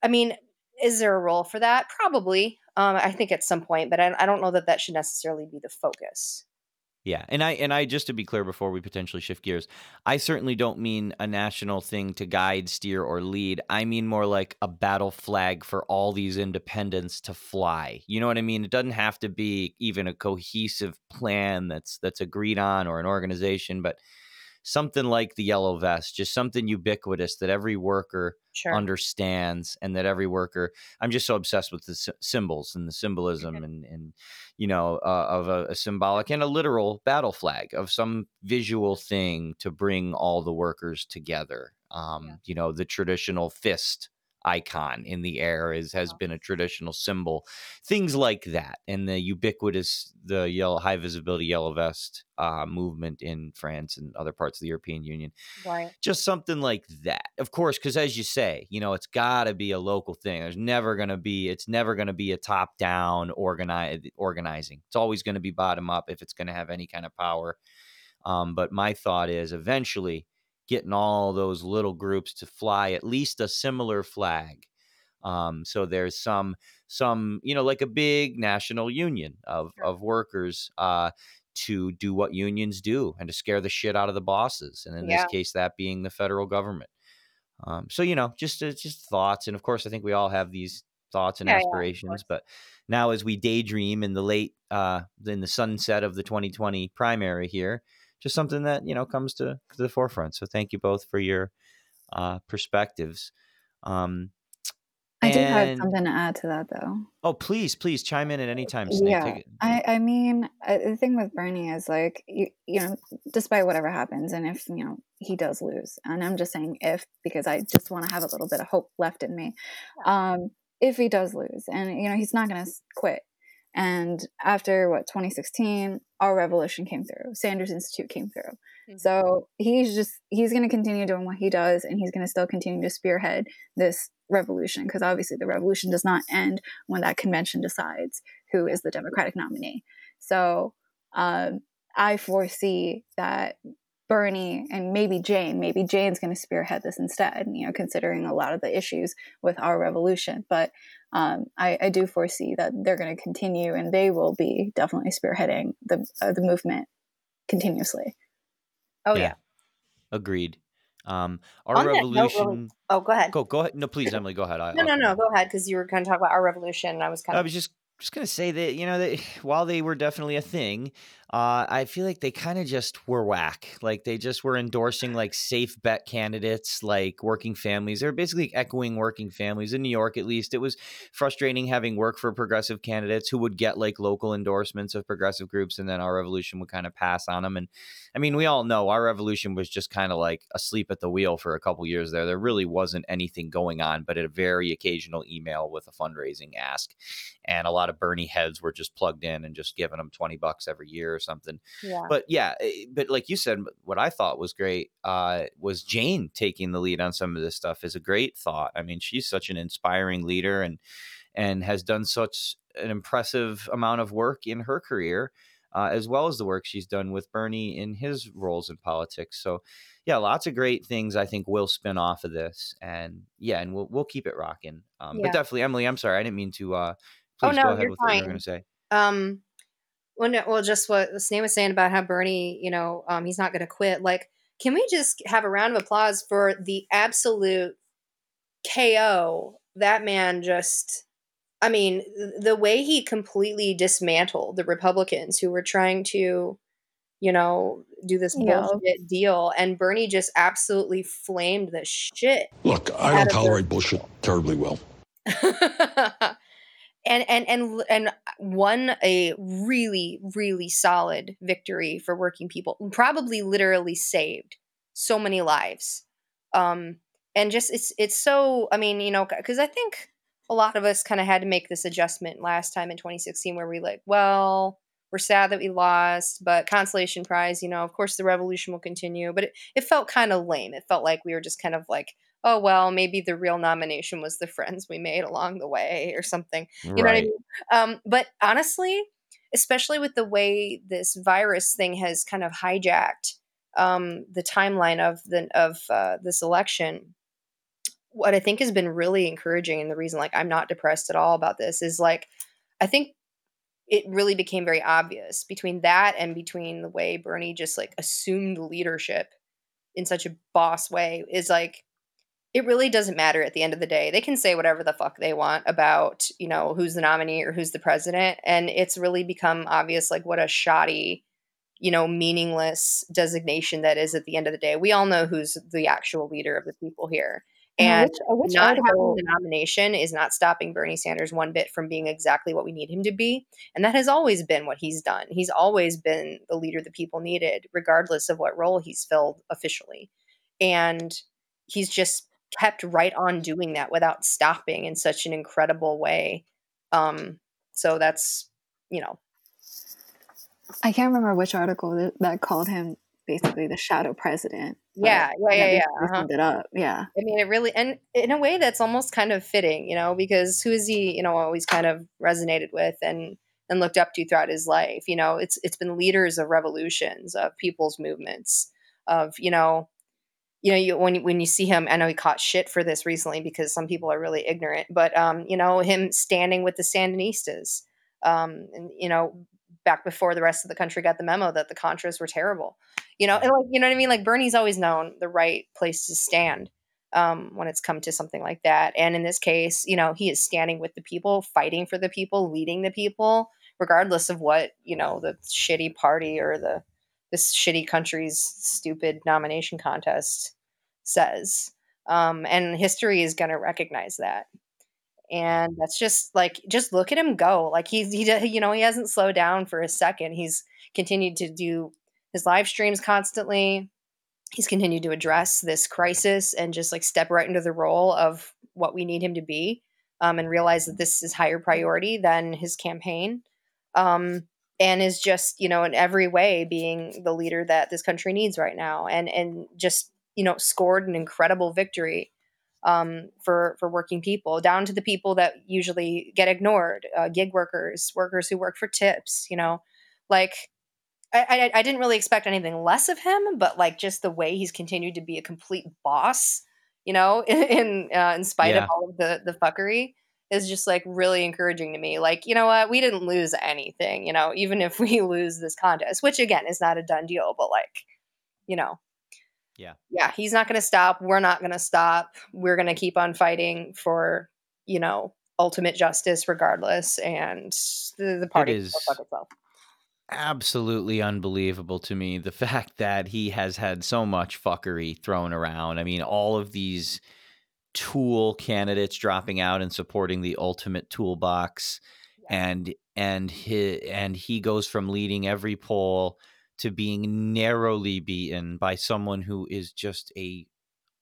i mean is there a role for that probably um, i think at some point but I, I don't know that that should necessarily be the focus Yeah, and I and I just to be clear before we potentially shift gears, I certainly don't mean a national thing to guide, steer, or lead. I mean more like a battle flag for all these independents to fly. You know what I mean? It doesn't have to be even a cohesive plan that's that's agreed on or an organization, but something like the yellow vest, just something ubiquitous that every worker sure understands and that every worker i'm just so obsessed with the sy- symbols and the symbolism and and you know uh, of a, a symbolic and a literal battle flag of some visual thing to bring all the workers together um Yeah. you know the traditional fist icon in the air is has been a traditional symbol things like that and the ubiquitous the yellow high visibility yellow vest uh, movement in france and other parts of the european union. Right. Just something like that. Of course because as you say you know it's got to be a local thing. There's never going to be it's never going to be a top down organize, organizing. It's always going to be bottom up if it's going to have any kind of power. Um, but my thought is eventually getting all those little groups to fly at least a similar flag. Um, so there's some some you know like a big national union of Sure. of workers uh, to do what unions do and to scare the shit out of the bosses and in this case that being the federal government. Um, so you know just uh, just thoughts and of course i think we all have these thoughts and yeah yeah aspirations course. but now as we daydream in the late uh in the sunset of the 2020 primary here just something that you know comes to, to the forefront. So thank you both for your uh perspectives. Um I do have something to add to that, though. oh please please chime in at any time Sneha Yeah, I I mean, uh, the thing with Bernie is like you you know, despite whatever happens, and if you know he does lose, and I'm just saying if because I just want to have a little bit of hope left in me. Um, if he does lose, and you know he's not going to quit, and after what 2016, our revolution came through, Sanders Institute came through. Mhm. So he's just he's going to continue doing what he does, and he's going to still continue to spearhead this revolution because obviously the revolution does not end when that convention decides who is the Democratic nominee. So um, I foresee that Bernie and maybe Jane, maybe Jane's going to spearhead this instead, you know, considering a lot of the issues with our revolution. But um, I, I do foresee that they're going to continue and they will be definitely spearheading the, uh, the movement continuously. oh yeah yeah agreed um our on that note really revolution oh go ahead go go ahead no please emily go ahead I, no i'll no no go ahead because you were going to talk about our revolution and i was kind of. I was just just gonna say that you know that while they were definitely a thing, uh, I feel like they kind of just were whack. Like they just were endorsing like safe bet candidates, like working families. They're basically echoing working families in New York. At least it was frustrating having work for progressive candidates who would get like local endorsements of progressive groups, and then our revolution would kind of pass on them. And I mean, we all know our revolution was just kind of like asleep at the wheel for a couple years there. There really wasn't anything going on, but a very occasional email with a fundraising ask and a lot of Bernie heads were just plugged in and just giving them 20 bucks every year something. yeah But yeah, eh, but like you said, what I thought was great uh, was Jane taking the lead on some of this stuff is a great thought. I mean, she's such an inspiring leader and and has done such an impressive amount of work in her career. Uh, as well as the work she's done with Bernie in his roles in politics. So, yeah, lots of great things I think will spin off of this, and yeah, and we'll we'll keep it rocking. Um, but definitely, Emily, I'm sorry, I didn't mean to uh, oh Please go no ahead you're with what you were going to say. um Well, no, well, just what Sneha was saying about how Bernie, you know, um, he's not going to quit. Like, can we just have a round of applause for the absolute KO that man just? I mean, the way he completely dismantled the Republicans who were trying to, you know, do this Yeah. bullshit deal, and Bernie just absolutely flamed the shit Look, I don't of the- tolerate bullshit terribly well. and and and and won a really really solid victory for working people probably literally saved so many lives. Um and just it's it's so i mean you know because i think a lot of us kind of had to make this adjustment last time in 2016 where we like well we're sad that we lost but consolation prize you know of course the revolution will continue but it, it felt kind of lame. It felt like we were just kind of like oh well maybe the real nomination was the friends we made along the way or something you know what I mean? Um, but honestly, especially with the way this virus thing has kind of hijacked um, the timeline of the of uh, this election, what I think has been really encouraging, and the reason like I'm not depressed at all about this is like I think it really became very obvious between that and between the way Bernie just like assumed leadership in such a boss way is like it really doesn't matter at the end of the day. They can say whatever the fuck they want about, you know, who's the nominee or who's the president. And it's really become obvious, like, what a shoddy, you know, meaningless designation that is at the end of the day. We all know who's the actual leader of the people here. And which, which not having the nomination is not stopping Bernie Sanders one bit from being exactly what we need him to be. And that has always been what he's done. He's always been the leader the people needed, regardless of what role he's filled officially. And he's just kept right on doing that without stopping in such an incredible way. Um, so that's, you know, I can't remember which article that, that called him basically the shadow president. yeah, yeah, yeah, yeah. uh-huh. it up. Yeah. I mean, it really, and in a way that's almost kind of fitting, you know, because who is he, you know, always kind of resonated with and and looked up to throughout his life. You know, it's it's been leaders of revolutions, of people's movements, of you know, you know, you when you, when you see him, I know he caught shit for this recently because some people are really ignorant, but um, you know, him standing with the Sandinistas, um, and you know, back before the rest of the country got the memo that the Contras were terrible. You know, and like you know what I mean. Like Bernie's always known the right place to stand um, when it's come to something like that. And in this case, you know, he is standing with the people, fighting for the people, leading the people, regardless of what you know the shitty party or the this shitty country's stupid nomination contest says. Um, and history is going to recognize that. And that's just like, just look at him go. Like he's, he, you know, he hasn't slowed down for a second. He's continued to do his live streams constantly. He's continued to address this crisis and just like step right into the role of what we need him to be um, and realize that this is higher priority than his campaign. Um, and is just, you know, in every way being the leader that this country needs right now. And, and just, you know, scored an incredible victory um, for for working people, down to the people that usually get ignored, uh, gig workers, workers who work for tips. You know, like I, I I didn't really expect anything less of him, but like just the way he's continued to be a complete boss, you know, in in, uh, in spite Yeah. of all of the the fuckery. Is just like really encouraging to me. Like, you know what? We didn't lose anything, you know, even if we lose this contest, which again is not a done deal, but like, you know, Yeah. yeah, he's not going to stop. We're not going to stop. We're going to keep on fighting for, you know, ultimate justice regardless. And the, the party is- fuck itself. absolutely unbelievable to me the fact that he has had so much fuckery thrown around. I mean, all of these tool candidates dropping out and supporting the ultimate toolbox and and he and he goes from leading every poll to being narrowly beaten by someone who is just a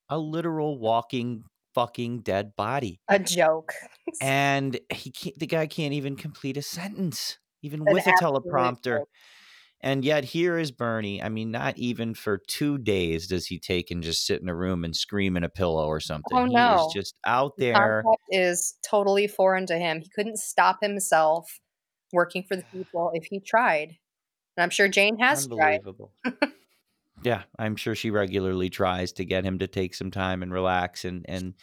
a literal walking fucking dead body A joke. and he can't, the guy can't even complete a sentence even An with a teleprompter joke. And yet here is bernie i mean not even for two days does he take and just sit in a room and scream in a pillow or something Oh, he no. is just out The there concept is totally foreign to him. He couldn't stop himself working for the people if he tried. And I'm sure Jane has tried. yeah i'm sure she regularly tries to get him to take some time and relax and and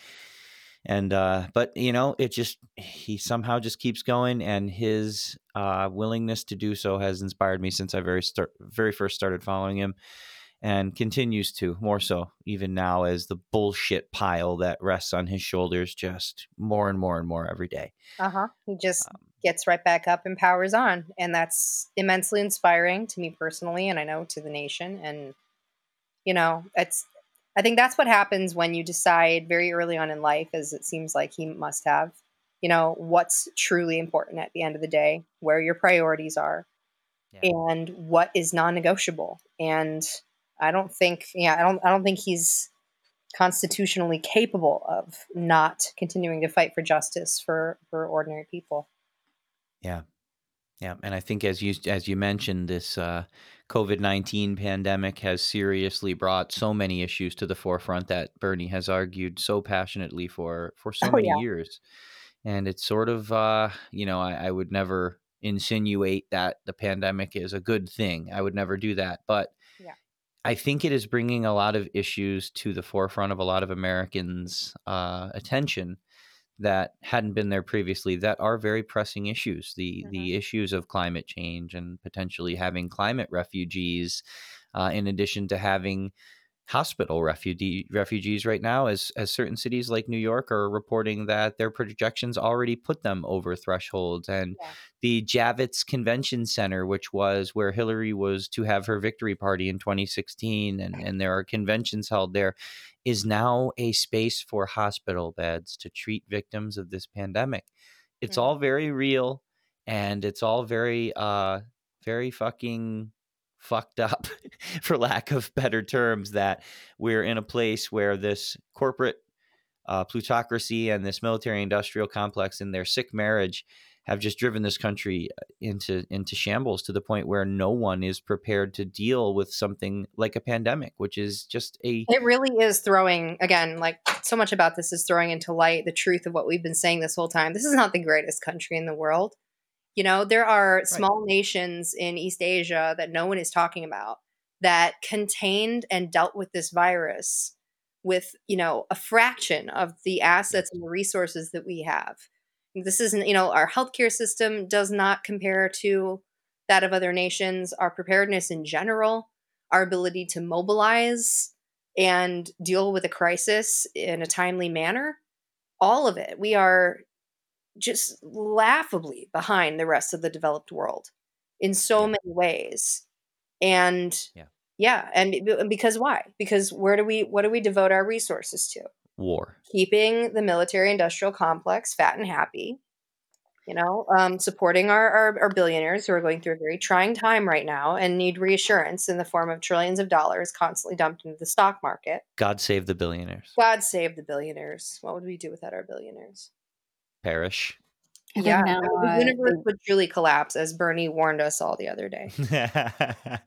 and uh but you know it just he somehow just keeps going and his uh willingness to do so has inspired me since i very start very first started following him and continues to more so even now as the bullshit pile that rests on his shoulders just more and more and more every day Uh-huh. He just um, gets right back up and powers on. And that's immensely inspiring to me personally, and I know to the nation. And, you know, it's, I think that's what happens when you decide very early on in life, as it seems like he must have, you know, what's truly important at the end of the day, where your priorities are, Yeah. and what is non negotiable. And I don't think, yeah, I don't, I don't think he's constitutionally capable of not continuing to fight for justice for, for ordinary people. Yeah. Yeah, and I think as you as you mentioned, this uh, COVID nineteen pandemic has seriously brought so many issues to the forefront that Bernie has argued so passionately for for so Oh, many yeah. years, and it's sort of uh, you know I, I would never insinuate that the pandemic is a good thing. I would never do that, but Yeah. I think it is bringing a lot of issues to the forefront of a lot of Americans' uh, attention that hadn't been there previously that are very pressing issues. The the issues of climate change and potentially having climate refugees uh, in addition to having hospital refugee refugees right now as as certain cities like New York are reporting that their projections already put them over thresholds and Yeah. the Javits Convention Center which was where Hillary was to have her victory party in 2016 and and there are conventions held there is now a space for hospital beds to treat victims of this pandemic. It's Mhm. all very real and it's all very uh very fucking fucked up for lack of better terms that we're in a place where this corporate uh, plutocracy and this military industrial complex in their sick marriage have just driven this country uh, into into shambles to the point where no one is prepared to deal with something like a pandemic which is just a It really is throwing, again, like so much about this is throwing into light the truth of what we've been saying this whole time. This is not the greatest country in the world. You know, there are small nations in East Asia that no one is talking about that contained and dealt with this virus with, you know, a fraction of the assets and the resources that we have. This isn't, you know, our healthcare system does not compare to that of other nations. Our preparedness in general, our ability to mobilize and deal with a crisis in a timely manner, all of it. We are just laughably behind the rest of the developed world in so Yeah. many ways. And Yeah. yeah, and because why? Because where do we what do we devote our resources to? war Keeping the military industrial complex fat and happy. You know, um, supporting our, our, our billionaires who are going through a very trying time right now and need reassurance in the form of trillions of dollars constantly dumped into the stock market. god save the billionaires God save the billionaires. What would we do without our billionaires? Perish I Yeah, now, the universe would truly collapse, as Bernie warned us all the other day.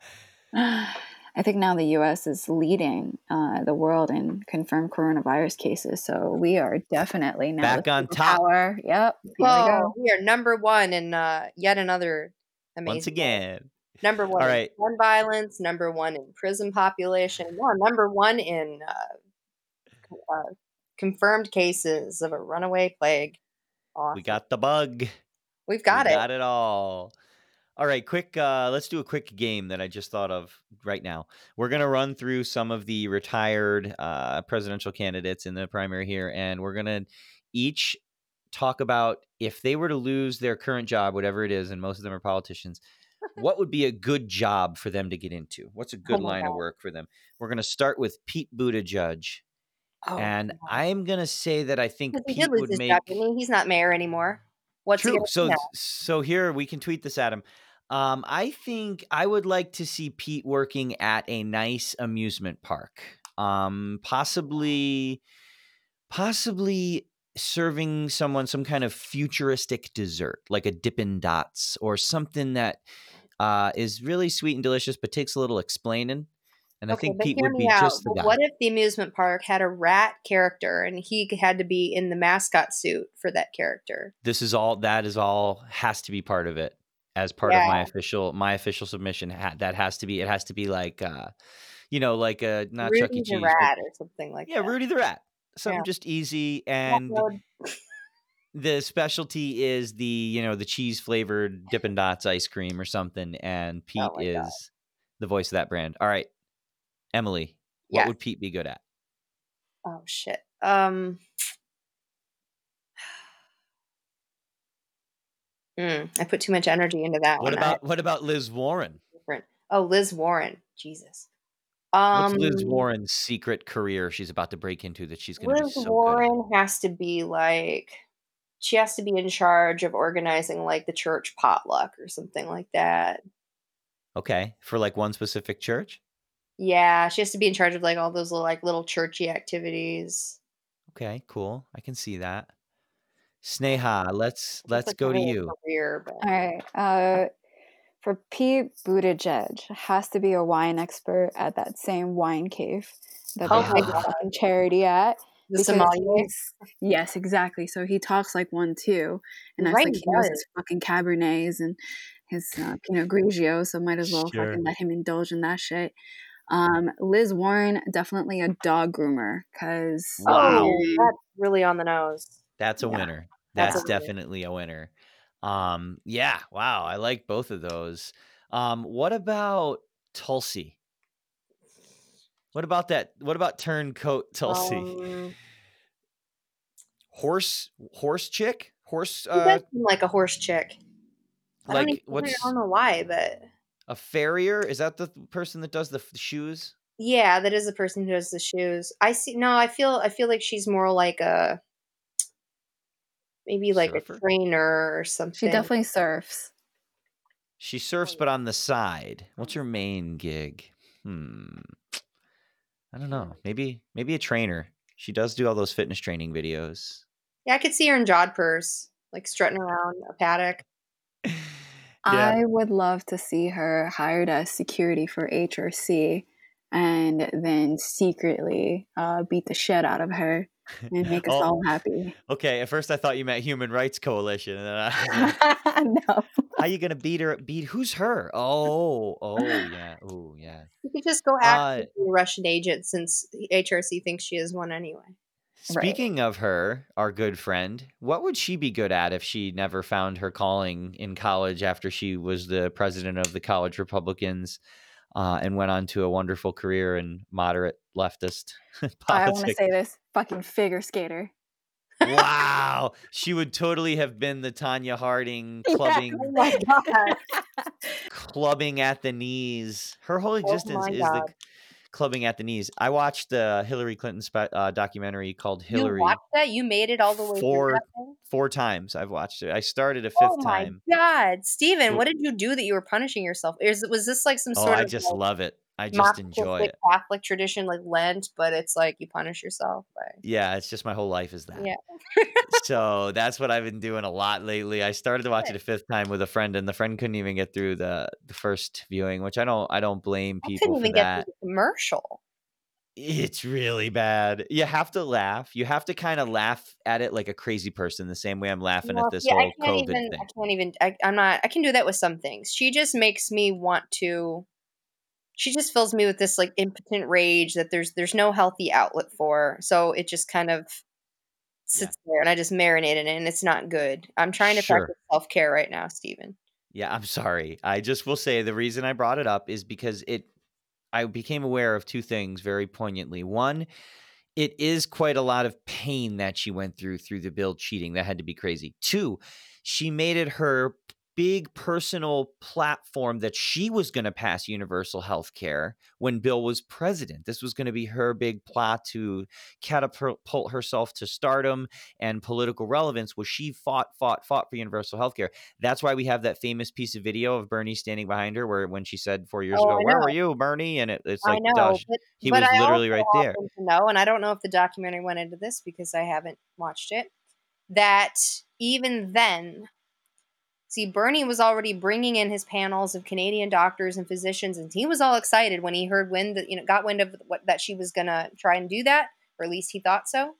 I think now the U.S. is leading uh, the world in confirmed coronavirus cases, so we are definitely now Back on superpower. top. Yep. Here we we are number one in uh, yet another amazing. once way. again number one All in gun violence, number one in prison population, yeah, number one in uh, uh, confirmed cases of a runaway plague. Awesome. we got the bug. We've got we it. got it all. All right quick uh let's do a quick game that i just thought of right now. We're gonna run through some of the retired uh presidential candidates in the primary here and we're gonna each talk about if they were to lose their current job whatever it is and most of them are politicians what would be a good job for them to get into? What's a good Oh line of work for them? We're gonna start with pete buttigieg Oh, and God. i'm gonna say that i think he pete would make didn't? He's not mayor anymore. What's True. So so here we can tweet this at him. Um, I think I would like to see Pete working at a nice amusement park. Um, possibly, possibly serving someone some kind of futuristic dessert, like a Dippin' Dots or something that uh, is really sweet and delicious, but takes a little explaining. And I think Pete would be out. just the guy. What if the amusement park had a rat character and he had to be in the mascot suit for that character? this is all that is all has to be part of it as part of my official my official submission that has to be it has to be like uh you know like uh not chuck e cheese rat or something like yeah that. rudy the rat something Yeah. just easy and the specialty is the you know the cheese flavored Dippin' Dots ice cream or something, and Pete Oh is God. the voice of that brand. All right, Emily, what Yes. would Pete be good at? Oh shit. Um. Mm, I put too much energy into that What one. I- about what about Liz Warren? different? Oh, Liz Warren. Jesus. Um, What's Liz Warren's secret career she's about to break into that she's going to be Liz so good Warren has to be like, she has to be in charge of organizing like the church potluck or something like that. Okay, for like one specific church. Yeah, she has to be in charge of like all those little like little churchy activities. Okay, cool. I can see that. Sneha, let's let's like go to you. Career, but All right. Uh, for Pete Buttigieg, has to be a wine expert at that same wine cave that Oh they my God. charity at. the because Yes, exactly. So he talks like one too, and I was Right, like, he he knows his fucking Cabernets and his uh, Pinot Grigio, so might as well Sure. fucking let him indulge in that shit. Um, Liz Warren, definitely a dog groomer, because Wow. Oh, that's really on the nose. That's a Yeah, winner. that's a That's winner. definitely a winner. Um, yeah, wow, I like both of those. Um, what about Tulsi? What about that? What about turncoat Tulsi? Um, horse, horse chick, horse. Uh, like a horse chick. I don't, like even, what's I don't know why, but a farrier? Is that the person that does the f- shoes? yeah, that is the person who does the shoes. I see. No, I feel. I feel like she's more like a maybe like Surfer? a trainer or something. she definitely surfs. She surfs, but on the side. What's her main gig? Hmm. I don't know. Maybe maybe a trainer. She does do all those fitness training videos. Yeah, I could see her in Jodhpurs, like strutting around a paddock. I would love to see her hired as security for HRC and then secretly uh, beat the shit out of her and make us Oh. all happy. Okay, at first I thought you meant Human Rights Coalition, and then I no. how you gonna beat her? Beat who's her? Oh, oh yeah, oh yeah. You could just go act Uh, Russian agent since HRC thinks she is one anyway. Right. Speaking of her, our good friend, what would she be good at if she never found her calling in college after she was the president of the College Republicans uh, and went on to a wonderful career in moderate leftist politics? I want to say this fucking figure skater. wow, she would totally have been the Tonya Harding Yeah. clubbing Oh my god! clubbing at the knees. Her whole existence Oh is God. the clubbing at the knees. I watched the Hillary Clinton spe- uh, documentary called Hillary. You watched that? You made it all the way Four four times. I've watched it. I started a fifth Oh my time. god, Steven, what did you do that you were punishing yourself? Is was this like some Oh, sort I of I just like, love it. I just enjoy it. Catholic tradition like Lent, but it's like you punish yourself Yeah, it's just my whole life is that. Yeah. so that's what I've been doing a lot lately. I started to watch it a fifth time with a friend, and the friend couldn't even get through the the first viewing, which I don't I don't blame I people couldn't for even get that. through the commercial. It's really bad. You have to laugh. You have to kind of laugh at it like a crazy person, the same way I'm laughing No, at this I whole COVID even. thing. I can't even. I, I'm not. I can do that with some things. She just makes me want to. She just fills me with this like impotent rage that there's there's no healthy outlet for. So it just kind of sits there, and I just marinate in it, and it's not good. I'm trying to Sure. practice self care right now, Stephen. Yeah, I'm sorry. I just will say the reason I brought it up is because it I became aware of two things very poignantly. One, it is quite a lot of pain that she went through through the bill cheating. That had to be crazy. Two, she made it her big personal platform that she was going to pass universal health care when Bill was president. This was going to be her big plot to catapult herself to stardom and political relevance was she fought fought fought for universal health care. That's why we have that famous piece of video of Bernie standing behind her where when she said 4 years Oh, ago, "Where were you, Bernie?" and it, it's I like know, but, he but was I literally right there. know, and I don't know if the documentary went into this because I haven't watched it. That even then, see, Bernie was already bringing in his panels of Canadian doctors and physicians, and he was all excited when he heard wind that you know got wind of what that she was gonna try and do that, or at least he thought so.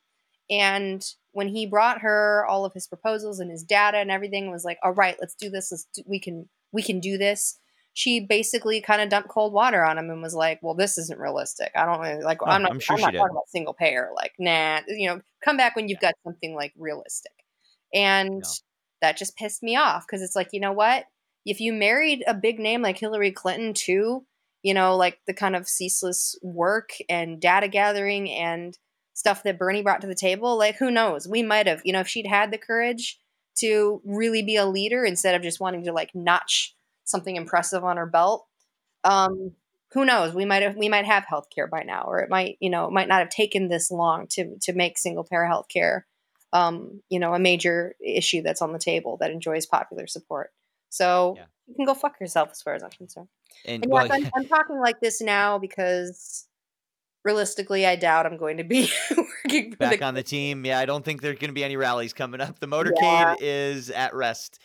And when he brought her all of his proposals and his data and everything, was like, "All right, let's do this. Let's do, we can we can do this." she basically kind of dumped cold water on him and was like, "Well, this isn't realistic. I don't really like. Oh, I'm not. I'm sure I'm not did. talking about single payer. Like, nah. You know, come back when you've got something like realistic." And No. That just pissed me off because it's like, you know what? If you married a big name like Hillary Clinton to, you know, like the kind of ceaseless work and data gathering and stuff that Bernie brought to the table, like who knows? We might have, you know, if she'd had the courage to really be a leader instead of just wanting to like notch something impressive on her belt. Um, who knows? We might have we might have healthcare by now, or it might, you know, it might not have taken this long to to make single payer healthcare um, you know, a major issue that's on the table that enjoys popular support. So Yeah. you can go fuck yourself as far as I'm concerned. And And well, yes, I'm, I'm talking like this now because realistically, I doubt I'm going to be working back the. on the team. Yeah, I don't think there's going to be any rallies coming up. The motorcade Yeah. is at rest,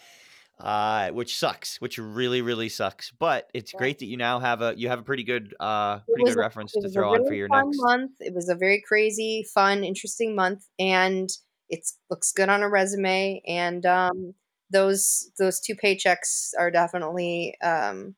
uh, which sucks, which really, really sucks. But it's Yeah. great that you now have a you have a pretty good uh pretty good a- reference to throw on for your next. month. It was a very crazy, fun, interesting month, and it looks good on a resume. And um, those those two paychecks are definitely um,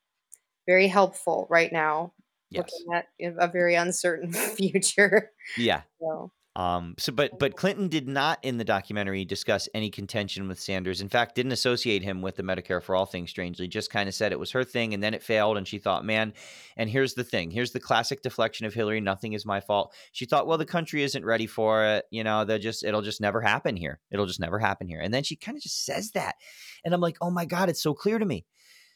very helpful right now. Yes. Looking at a very uncertain future. Yeah. So Um, so, but but Clinton did not in the documentary discuss any contention with Sanders. In fact, didn't associate him with the Medicare for All thing. Strangely, just kind of said it was her thing, and then it failed, and she thought, man. And here's the thing: here's the classic deflection of Hillary. Nothing is my fault. She thought, well, the country isn't ready for it. You know, they're just it'll just never happen here. It'll just never happen here. And then she kind of just says that, and I'm like, oh my god, it's so clear to me.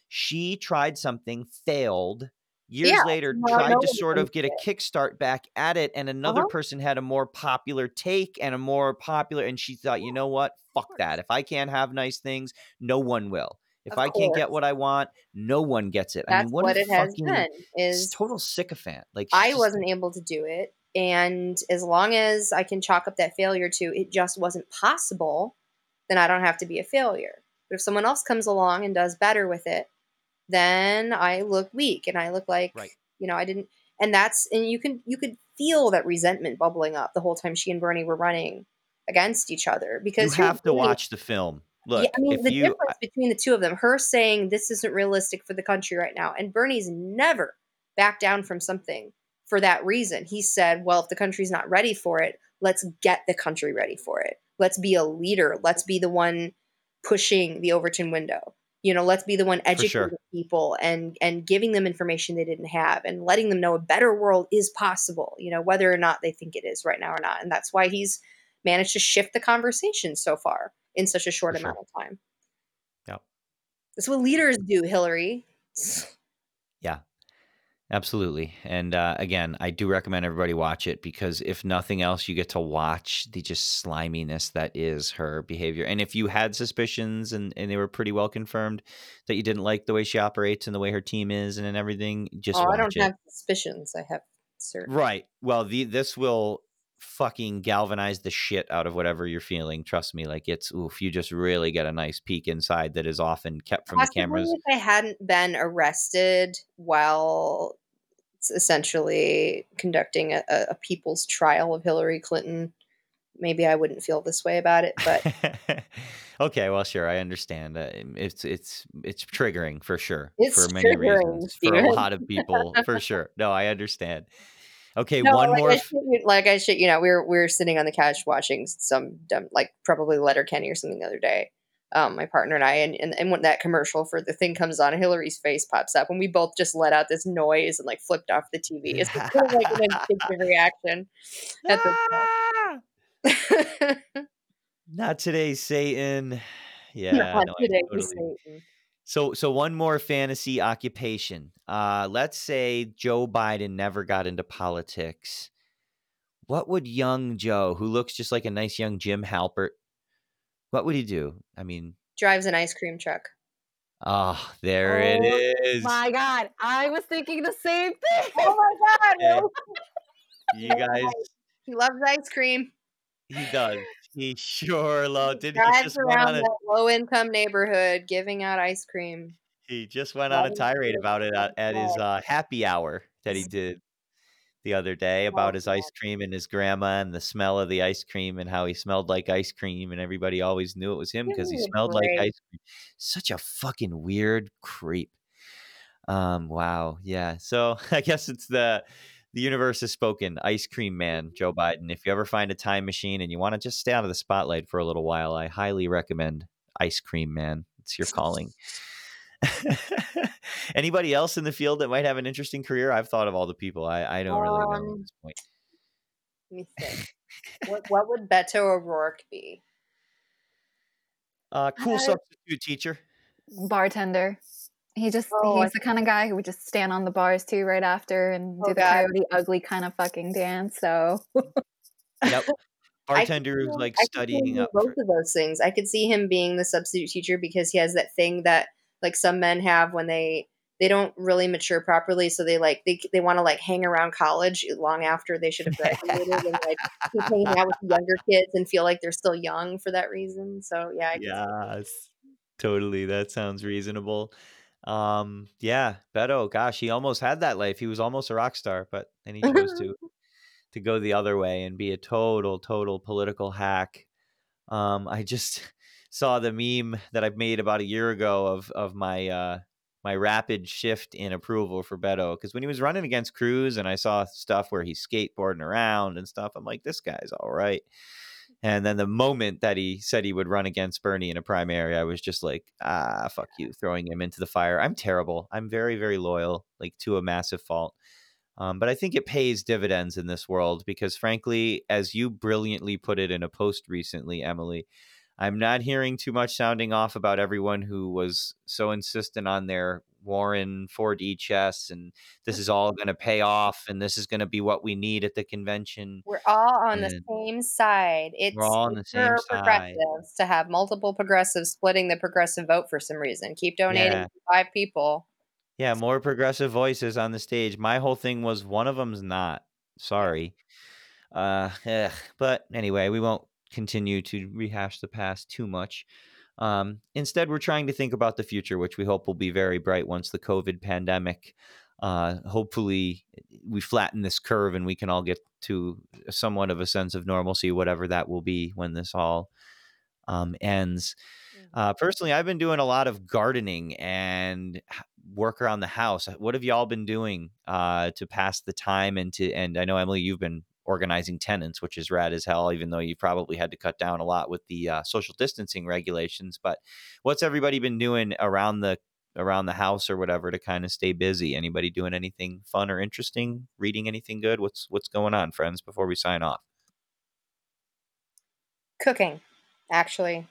She tried something, failed. Years Yeah, later, no, tried to sort of get a kickstart back at it, and another Uh-huh. person had a more popular take and a more popular, and she thought, you know what, fuck that. If I can't have nice things, no one will. If Of I can't get what I want, no one gets it. I that's mean, what, what it has fucking been. Is total sycophant. Like I just- wasn't able to do it. And as long as I can chalk up that failure to it just wasn't possible, then I don't have to be a failure. But if someone else comes along and does better with it, then I look weak and I look like, Right. you know, I didn't. And that's, and you can, you could feel that resentment bubbling up the whole time she and Bernie were running against each other because You have to watch the film. Look, yeah, I mean, the you, difference between the two of them, her saying this isn't realistic for the country right now, and Bernie's never backed down from something for that reason. He said, well, if the country's not ready for it, let's get the country ready for it. Let's be a leader. Let's be the one pushing the Overton window. You know, let's be the one educating sure. people and and giving them information they didn't have and letting them know a better world is possible, you know, whether or not they think it is right now or not. And that's why he's managed to shift the conversation so far in such a short For sure. amount of time. yeah That's what leaders do, Hillary. Absolutely. And uh, again, I do recommend everybody watch it because if nothing else, you get to watch the just sliminess that is her behavior. And if you had suspicions and, and they were pretty well confirmed that you didn't like the way she operates and the way her team is and, and everything, just oh, I don't it. have suspicions. I have certain. Right. Well, the this will fucking galvanize the shit out of whatever you're feeling. Trust me. Like it's oof, you just really get a nice peek inside that is often kept from the cameras. if I hadn't been arrested while essentially conducting a, a people's trial of Hillary Clinton, maybe I wouldn't feel this way about it. But okay, well, sure, I understand. Uh, it's it's it's triggering for sure It's for many reasons for a lot of people for sure. No, I understand. Okay, no, one like more. I, shit like I should, you know, we were we were sitting on the couch watching some dumb, like probably Letterkenny or something the other day. Um, my partner and I, and, and and when that commercial for the thing comes on, Hillary's face pops up, and we both just let out this noise and like flipped off the TV. It's just sort of like an instinctive reaction at Ah! this. Not today, Satan. Yeah, Not no, today, totally- Satan. So so one more fantasy occupation. Uh let's say Joe Biden never got into politics. What would young Joe, who looks just like a nice young Jim Halpert, what would he do? I mean, Drives an ice cream truck. oh, there it Oh is. My God, I was thinking the same thing. Oh my god! Yeah. You guys, He loves ice cream. he does. He sure loved it. He Drives just went around on a low income neighborhood giving out ice cream. he just went on a tirade about it at, at his uh, happy hour that he did the other day about his ice cream and his grandma and the smell of the ice cream and how he smelled like ice cream and everybody always knew it was him because he smelled like ice cream. Such a fucking weird creep. Um, wow. Yeah. So I guess it's the the universe has spoken. Ice cream man, Joe Biden. If you ever find a time machine and you want to just stay out of the spotlight for a little while, I highly recommend Ice Cream Man. It's your calling. Anybody else in the field that might have an interesting career? I've thought of all the people. I, I don't really know at Um, this point. Let me think. what what would Beto O'Rourke be? Uh, cool I- substitute teacher. Bartender. He just Oh, I he's the kind of guy who would just stand on the bars too right after and Oh, do the God. coyote ugly kind of fucking dance. So Yep. Bartender who's like I could see him studying do up. both For, of those things. I could see him being the substitute teacher because he has that thing that like some men have when they they don't really mature properly, so they like they they want to like hang around college long after they should have graduated and like keep hanging out with younger kids and feel like they're still young for that reason. So yeah, I can see yes, totally. That sounds reasonable. Um, yeah, Beto, gosh, he almost had that life. He was almost a rock star, but then he chose to to go the other way and be a total, total political hack. Um, I just saw the meme that I've made about a year ago of of my uh my rapid shift in approval for Beto because when he was running against Cruz and I saw stuff where he's skateboarding around and stuff, I'm like, this guy's all right. And then the moment that he said he would run against Bernie in a primary, I was just like, ah, fuck you, throwing him into the fire. I'm terrible. I'm very, very loyal, like to a massive fault. Um, but I think it pays dividends in this world because, frankly, as you brilliantly put it in a post recently, Emily, I'm not hearing too much sounding off about everyone who was so insistent on their Warren 4D chess and this is all going to pay off and this is going to be what we need at the convention. We're all on the same side. It's all on the same for side. progressives to have multiple progressives splitting the progressive vote for some reason. Keep donating Yeah. to five people. Yeah, more progressive voices on the stage. My whole thing was one of them's not. Sorry. Uh, ugh. but anyway, we won't continue to rehash the past too much. Um, instead, we're trying to think about the future, which we hope will be very bright once the COVID pandemic. Uh, hopefully, we flatten this curve and we can all get to somewhat of a sense of normalcy, whatever that will be when this all um, ends. Uh, personally, I've been doing a lot of gardening and work around the house. What have y'all been doing uh, to pass the time and to? And I know Emily, you've been organizing tenants, which is rad as hell. Even though you probably had to cut down a lot with the uh, social distancing regulations, but what's everybody been doing around the around the house or whatever to kind of stay busy? Anybody doing anything fun or interesting? Reading anything good? What's what's going on, friends? Before we sign off, Cooking, actually.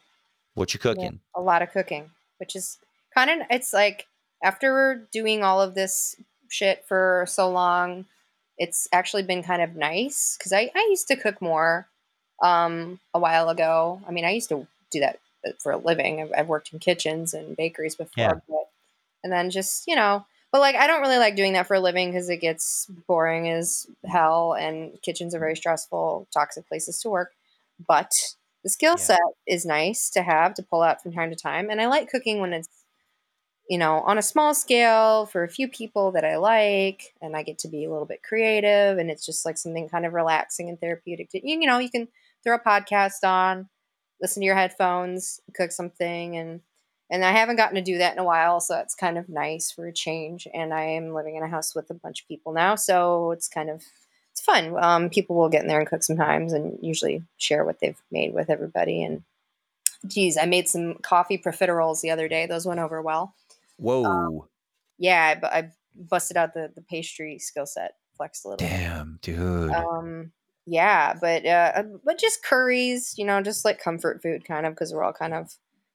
what you Yeah, cooking? a lot of cooking, which is kind of it's like after doing all of this shit for so long, it's actually been kind of nice because I, I used to cook more um, a while ago. I mean, I used to do that uh, for a living. I've, I've worked in kitchens and bakeries before, Yeah. but, and then just you know, but like I don't really like doing that for a living because it gets boring as hell, and kitchens are very stressful, toxic places to work. But the skill Yeah. set is nice to have to pull out from time to time, and I like cooking when it's you know on a small scale for a few people that I like, and I get to be a little bit creative, and it's just like something kind of relaxing and therapeutic. To, you, you know, you can throw a podcast on, listen to your headphones, cook something, and and I haven't gotten to do that in a while, so it's kind of nice for a change. And I am living in a house with a bunch of people now, so it's kind of it's fun. Um, people will get in there and cook sometimes, and usually share what they've made with everybody. And geez, I made some coffee profiteroles the other day; those went over well. Whoa, Yeah, I, I busted out the the pastry skill set, flexed a little. damn, dude. Um, yeah, but uh, but just curries, you know, just like comfort food, kind of, because we're all kind of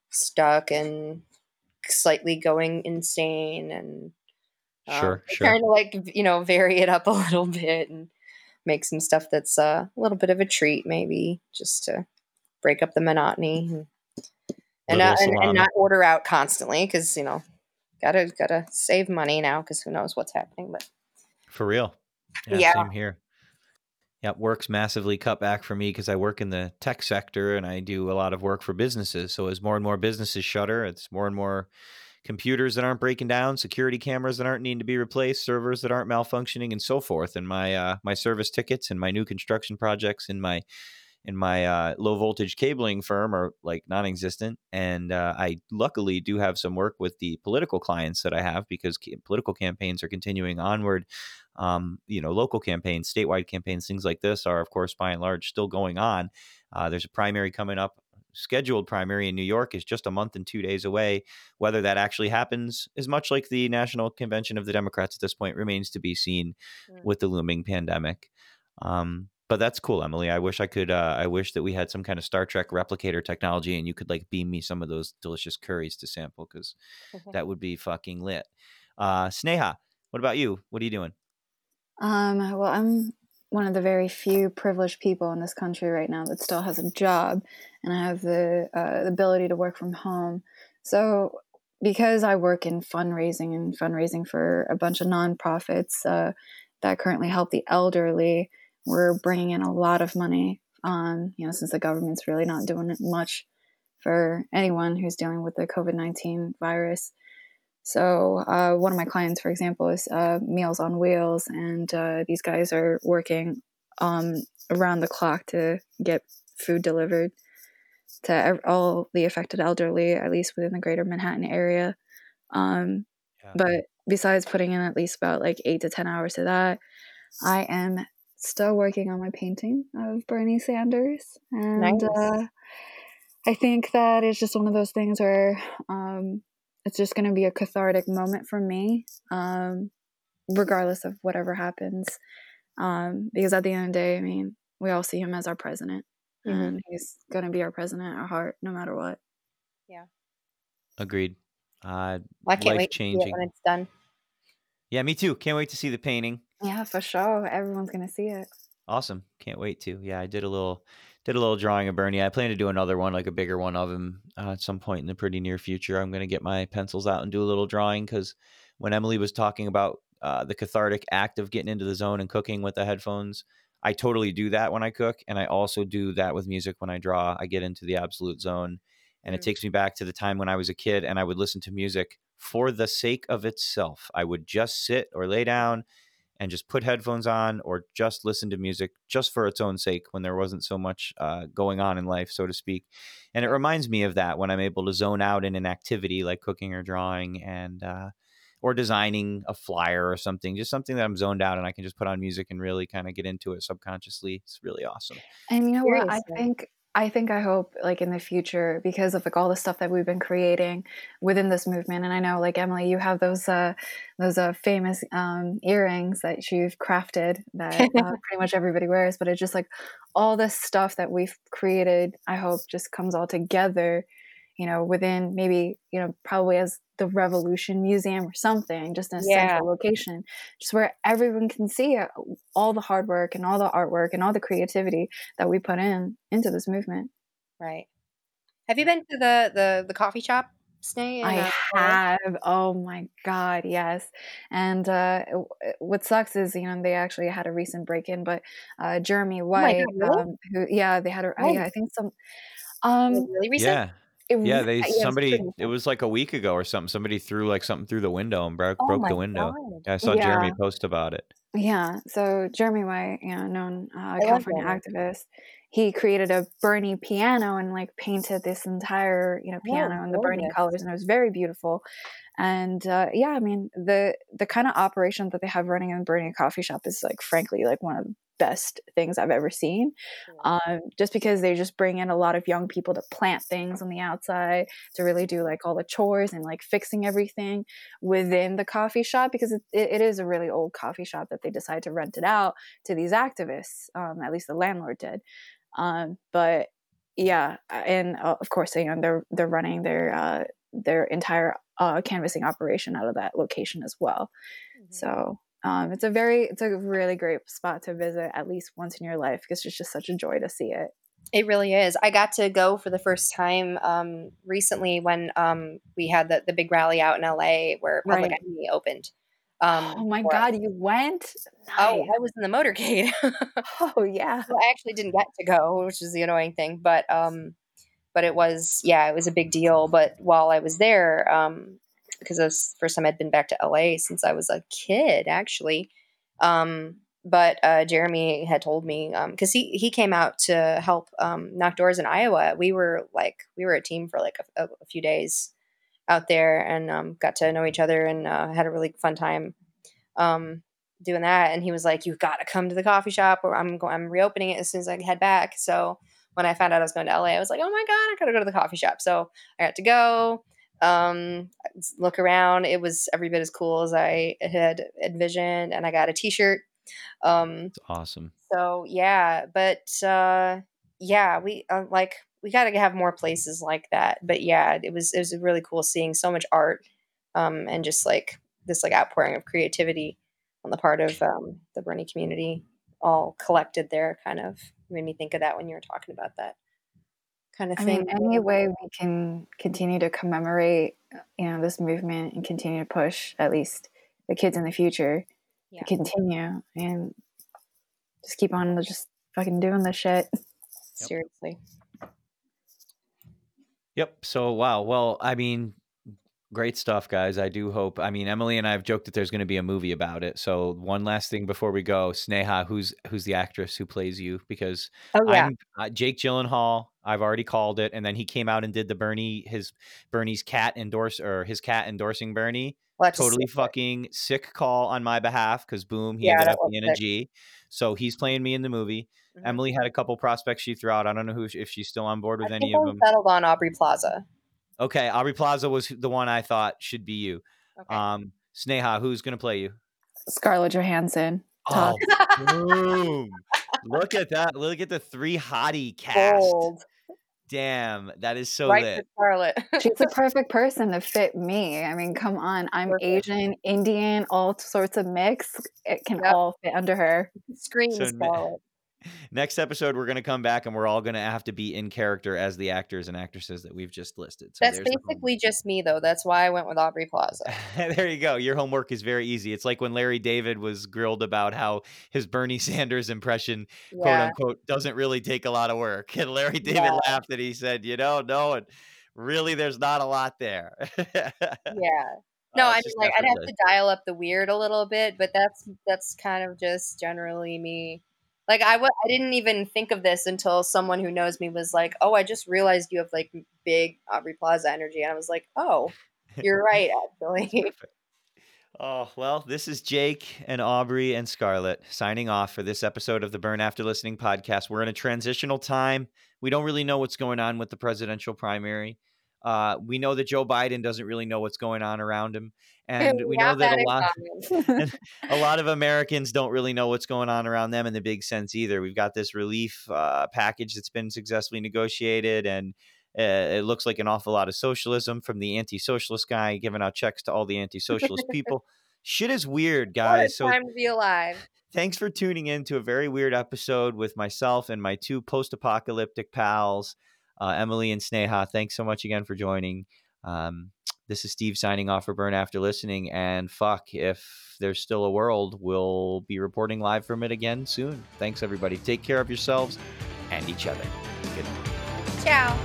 stuck and slightly going insane, and um, Sure, sure. trying to like you know vary it up a little bit and make some stuff that's uh, a little bit of a treat, maybe just to break up the monotony and and, not, and, and not order out constantly because you know gotta gotta save money now because who knows what's happening, but. For real. Yeah, Yeah. same here. Yeah, work's massively cut back for me because I work in the tech sector and I do a lot of work for businesses. So as more and more businesses shutter, it's more and more computers that aren't breaking down, security cameras that aren't needing to be replaced, servers that aren't malfunctioning, and so forth. And my uh, my service tickets and my new construction projects and my in my uh, low voltage cabling firm are like non-existent and uh, i luckily do have some work with the political clients that i have because ca- political campaigns are continuing onward. Um, you know local campaigns statewide campaigns things like this are of course by and large still going on. Uh, there's a primary coming up scheduled primary in new york is just a month and two days away. Whether that actually happens is much like the national convention of the democrats at this point remains to be seen Mm. with the looming pandemic. Um, but that's cool, Emily. I wish I could. Uh, I wish that we had some kind of Star Trek replicator technology, and you could like beam me some of those delicious curries to sample, because that would be fucking lit. Uh, Sneha, what about you? What are you doing? Um, well, I'm one of the very few privileged people in this country right now that still has a job, and I have the, uh, the ability to work from home. So, because I work in fundraising and fundraising for a bunch of nonprofits uh, that currently help the elderly, we're bringing in a lot of money. Um, you know, since the government's really not doing much for anyone who's dealing with the COVID nineteen virus. So uh, one of my clients, for example, is uh, Meals on Wheels, and uh, these guys are working um, around the clock to get food delivered to ev- all the affected elderly, at least within the greater Manhattan area. Um, Yeah. but besides putting in at least about like eight to ten hours to that, I am still working on my painting of Bernie Sanders, and Nice. uh, I think that is just one of those things where um, it's just going to be a cathartic moment for me, um, regardless of whatever happens. Um, because at the end of the day, I mean, we all see him as our president, Mhm. and he's going to be our president at heart, no matter what. Yeah. Agreed. Uh, Well, I can't life wait to see it changing. when it's done. Yeah, me too. Can't wait to see the painting. Yeah, for sure. Everyone's going to see it. Awesome. Can't wait to. Yeah, I did a little did a little drawing of Bernie. I plan to do another one, like a bigger one of him, uh, at some point in the pretty near future. I'm going to get my pencils out and do a little drawing because when Emily was talking about uh, the cathartic act of getting into the zone and cooking with the headphones, I totally do that when I cook, and I also do that with music when I draw. I get into the absolute zone, and it Mm. takes me back to the time when I was a kid and I would listen to music for the sake of itself. I would just sit or lay down and just put headphones on or just listen to music just for its own sake when there wasn't so much uh, going on in life, so to speak. And it reminds me of that when I'm able to zone out in an activity like cooking or drawing and uh, or designing a flyer or something, just something that I'm zoned out and I can just put on music and really kind of get into it subconsciously. It's really awesome. And you know what? I think I think I hope like in the future because of like all the stuff that we've been creating within this movement. And I know like Emily, you have those uh those uh famous um earrings that you've crafted that uh, pretty much everybody wears. But it's just like all this stuff that we've created. I hope just comes all together. You know, within maybe you know probably as the Revolution Museum or something, just in a Yeah. central location, just where everyone can see uh, all the hard work and all the artwork and all the creativity that we put in into this movement. Right. Have you been to the the, the coffee shop, Stay in, I uh, have. Oh my god, yes. And uh, what sucks is, you know, they actually had a recent break-in, but uh, Jeremy my White, God, really? um, who, yeah, they had a, When? yeah, I think some, um, really recent? Yeah. It, Yeah, they yeah, it was somebody it was like a week ago or something. Somebody threw like something through the window and broke Oh broke the window. god. Yeah, I saw Yeah. Jeremy post about it. Yeah, so Jeremy White, you know, known uh, California activist, he created a Bernie piano and like painted this entire, you know, Oh, piano in the Bernie colors, and it was very beautiful. And uh, yeah, I mean, the the kind of operation that they have running in Bernie Coffee Shop is like, frankly, like one of best things I've ever seen. Um, just because they just bring in a lot of young people to plant things on the outside, to really do like all the chores and like fixing everything within the coffee shop because it, it, is a really old coffee shop that they decide to rent it out to these activists. Um, at least the landlord did. Um, but yeah, and uh, of course, you know they're they're running their uh, their entire uh, canvassing operation out of that location as well. Mhm. So um, it's a very it's a really great spot to visit at least once in your life because it's just such a joy to see it. It really is. I got to go for the first time um, recently when um, we had the, the big rally out in LA where Public Right. Enemy opened. Um, oh my us. god, you went! Oh, I was in the motorcade. Oh yeah. I actually didn't get to go, which is the annoying thing. But um, but it was yeah, it was a big deal. But while I was there, um, because was the first time I'd been back to LA since I was a kid, actually, um, but uh, Jeremy had told me because he he came out to help um, knock doors in Iowa. We were like we were a team for like a, a few days out there and um, got to know each other and uh, had a really fun time um, doing that. And he was like, "You've got to come to the coffee shop, or I'm. I'm reopening it as soon as I head back." So when I found out I was going to LA, I was like, "Oh my god, I gotta go to the coffee shop." So I got to go um, look around. It was every bit as cool as I had envisioned, and I got a T-shirt um, It's awesome. so yeah, but uh, yeah, we uh, like we got to have more places like that. But yeah, it was it was really cool seeing so much art um, and just like this like outpouring of creativity on the part of um, the Bernie community, all collected there. Kind of made me think of that when you were talking about that kind of I mean, any way we can continue to commemorate, uh, you know, this movement and continue to push at least the kids in the future Yeah. to continue and just keep on just fucking doing this shit. Seriously, Yep. So wow. Well, I mean, great stuff, guys. I do hope. I mean, Emily and I have joked that there's going to be a movie about it. So one last thing before we go, Sneha, who's who's the actress who plays you? Because oh yeah, I'm uh, Jake Gyllenhaal. I've already called it, and then he came out and did the Bernie his Bernie's cat endorse or his cat endorsing Bernie. Well, Totally sick. fucking sick call on my behalf because boom, he Yeah, ended up being a. G. So he's playing me in the movie. Mhm. Emily had a couple prospects she threw out. I don't know who if she's still on board with I any of I'm them. settled on Aubrey Plaza. Okay, Aubrey Plaza was the one I thought should be you. Okay. Um, Sneha, who's gonna play you? Scarlett Johansson. Oh, boom! Look at that! Look at the three hottie cast. Bold. Damn, that is so right lit. for Scarlett. She's the perfect person to fit me. I mean, come on. I'm Perfect. Asian, Indian, all sorts of mix. It can Yep. all fit under her. Scream So ne- Scarlett. Next episode, we're gonna come back and we're all gonna have to be in character as the actors and actresses that we've just listed. So That's basically just me though. That's why I went with Aubrey Plaza. there you go. Your homework is very easy. It's like when Larry David was grilled about how his Bernie Sanders impression quote unquote doesn't really take a lot of work. And Larry David Yeah. laughed and he said, you know, no, and really there's not a lot there. Yeah. No, Uh, I mean like I'd have to dial up the weird a little bit, but that's that's kind of just generally me. Like I w- I didn't even think of this until someone who knows me was like, "Oh, I just realized you have like big Aubrey Plaza energy," and I was like, "Oh, you're right, actually." Oh, well, this is Jake and Aubrey and Scarlett signing off for this episode of the Burn After Listening podcast. We're in a transitional time. We don't really know what's going on with the presidential primary. Uh, we know that Joe Biden doesn't really know what's going on around him. And we know that that a lot, a lot of Americans don't really know what's going on around them in the big sense either. We've got this relief uh, package that's been successfully negotiated, and uh, it looks like an awful lot of socialism from the anti-socialist guy giving out checks to all the anti-socialist people. Shit is weird, guys. So time to be alive. thanks for tuning in to a very weird episode with myself and my two post-apocalyptic pals, uh, Emily and Sneha. Thanks so much again for joining. Um, this is Steve signing off for Burn After Listening. And fuck, if there's still a world, we'll be reporting live from it again soon. Thanks, everybody. Take care of yourselves and each other. Good night. Ciao.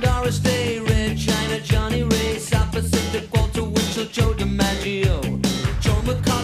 Doris Day, Red China, Johnny Ray, South Pacific, Walter Winchell, Joe DiMaggio, Joe McCarthy.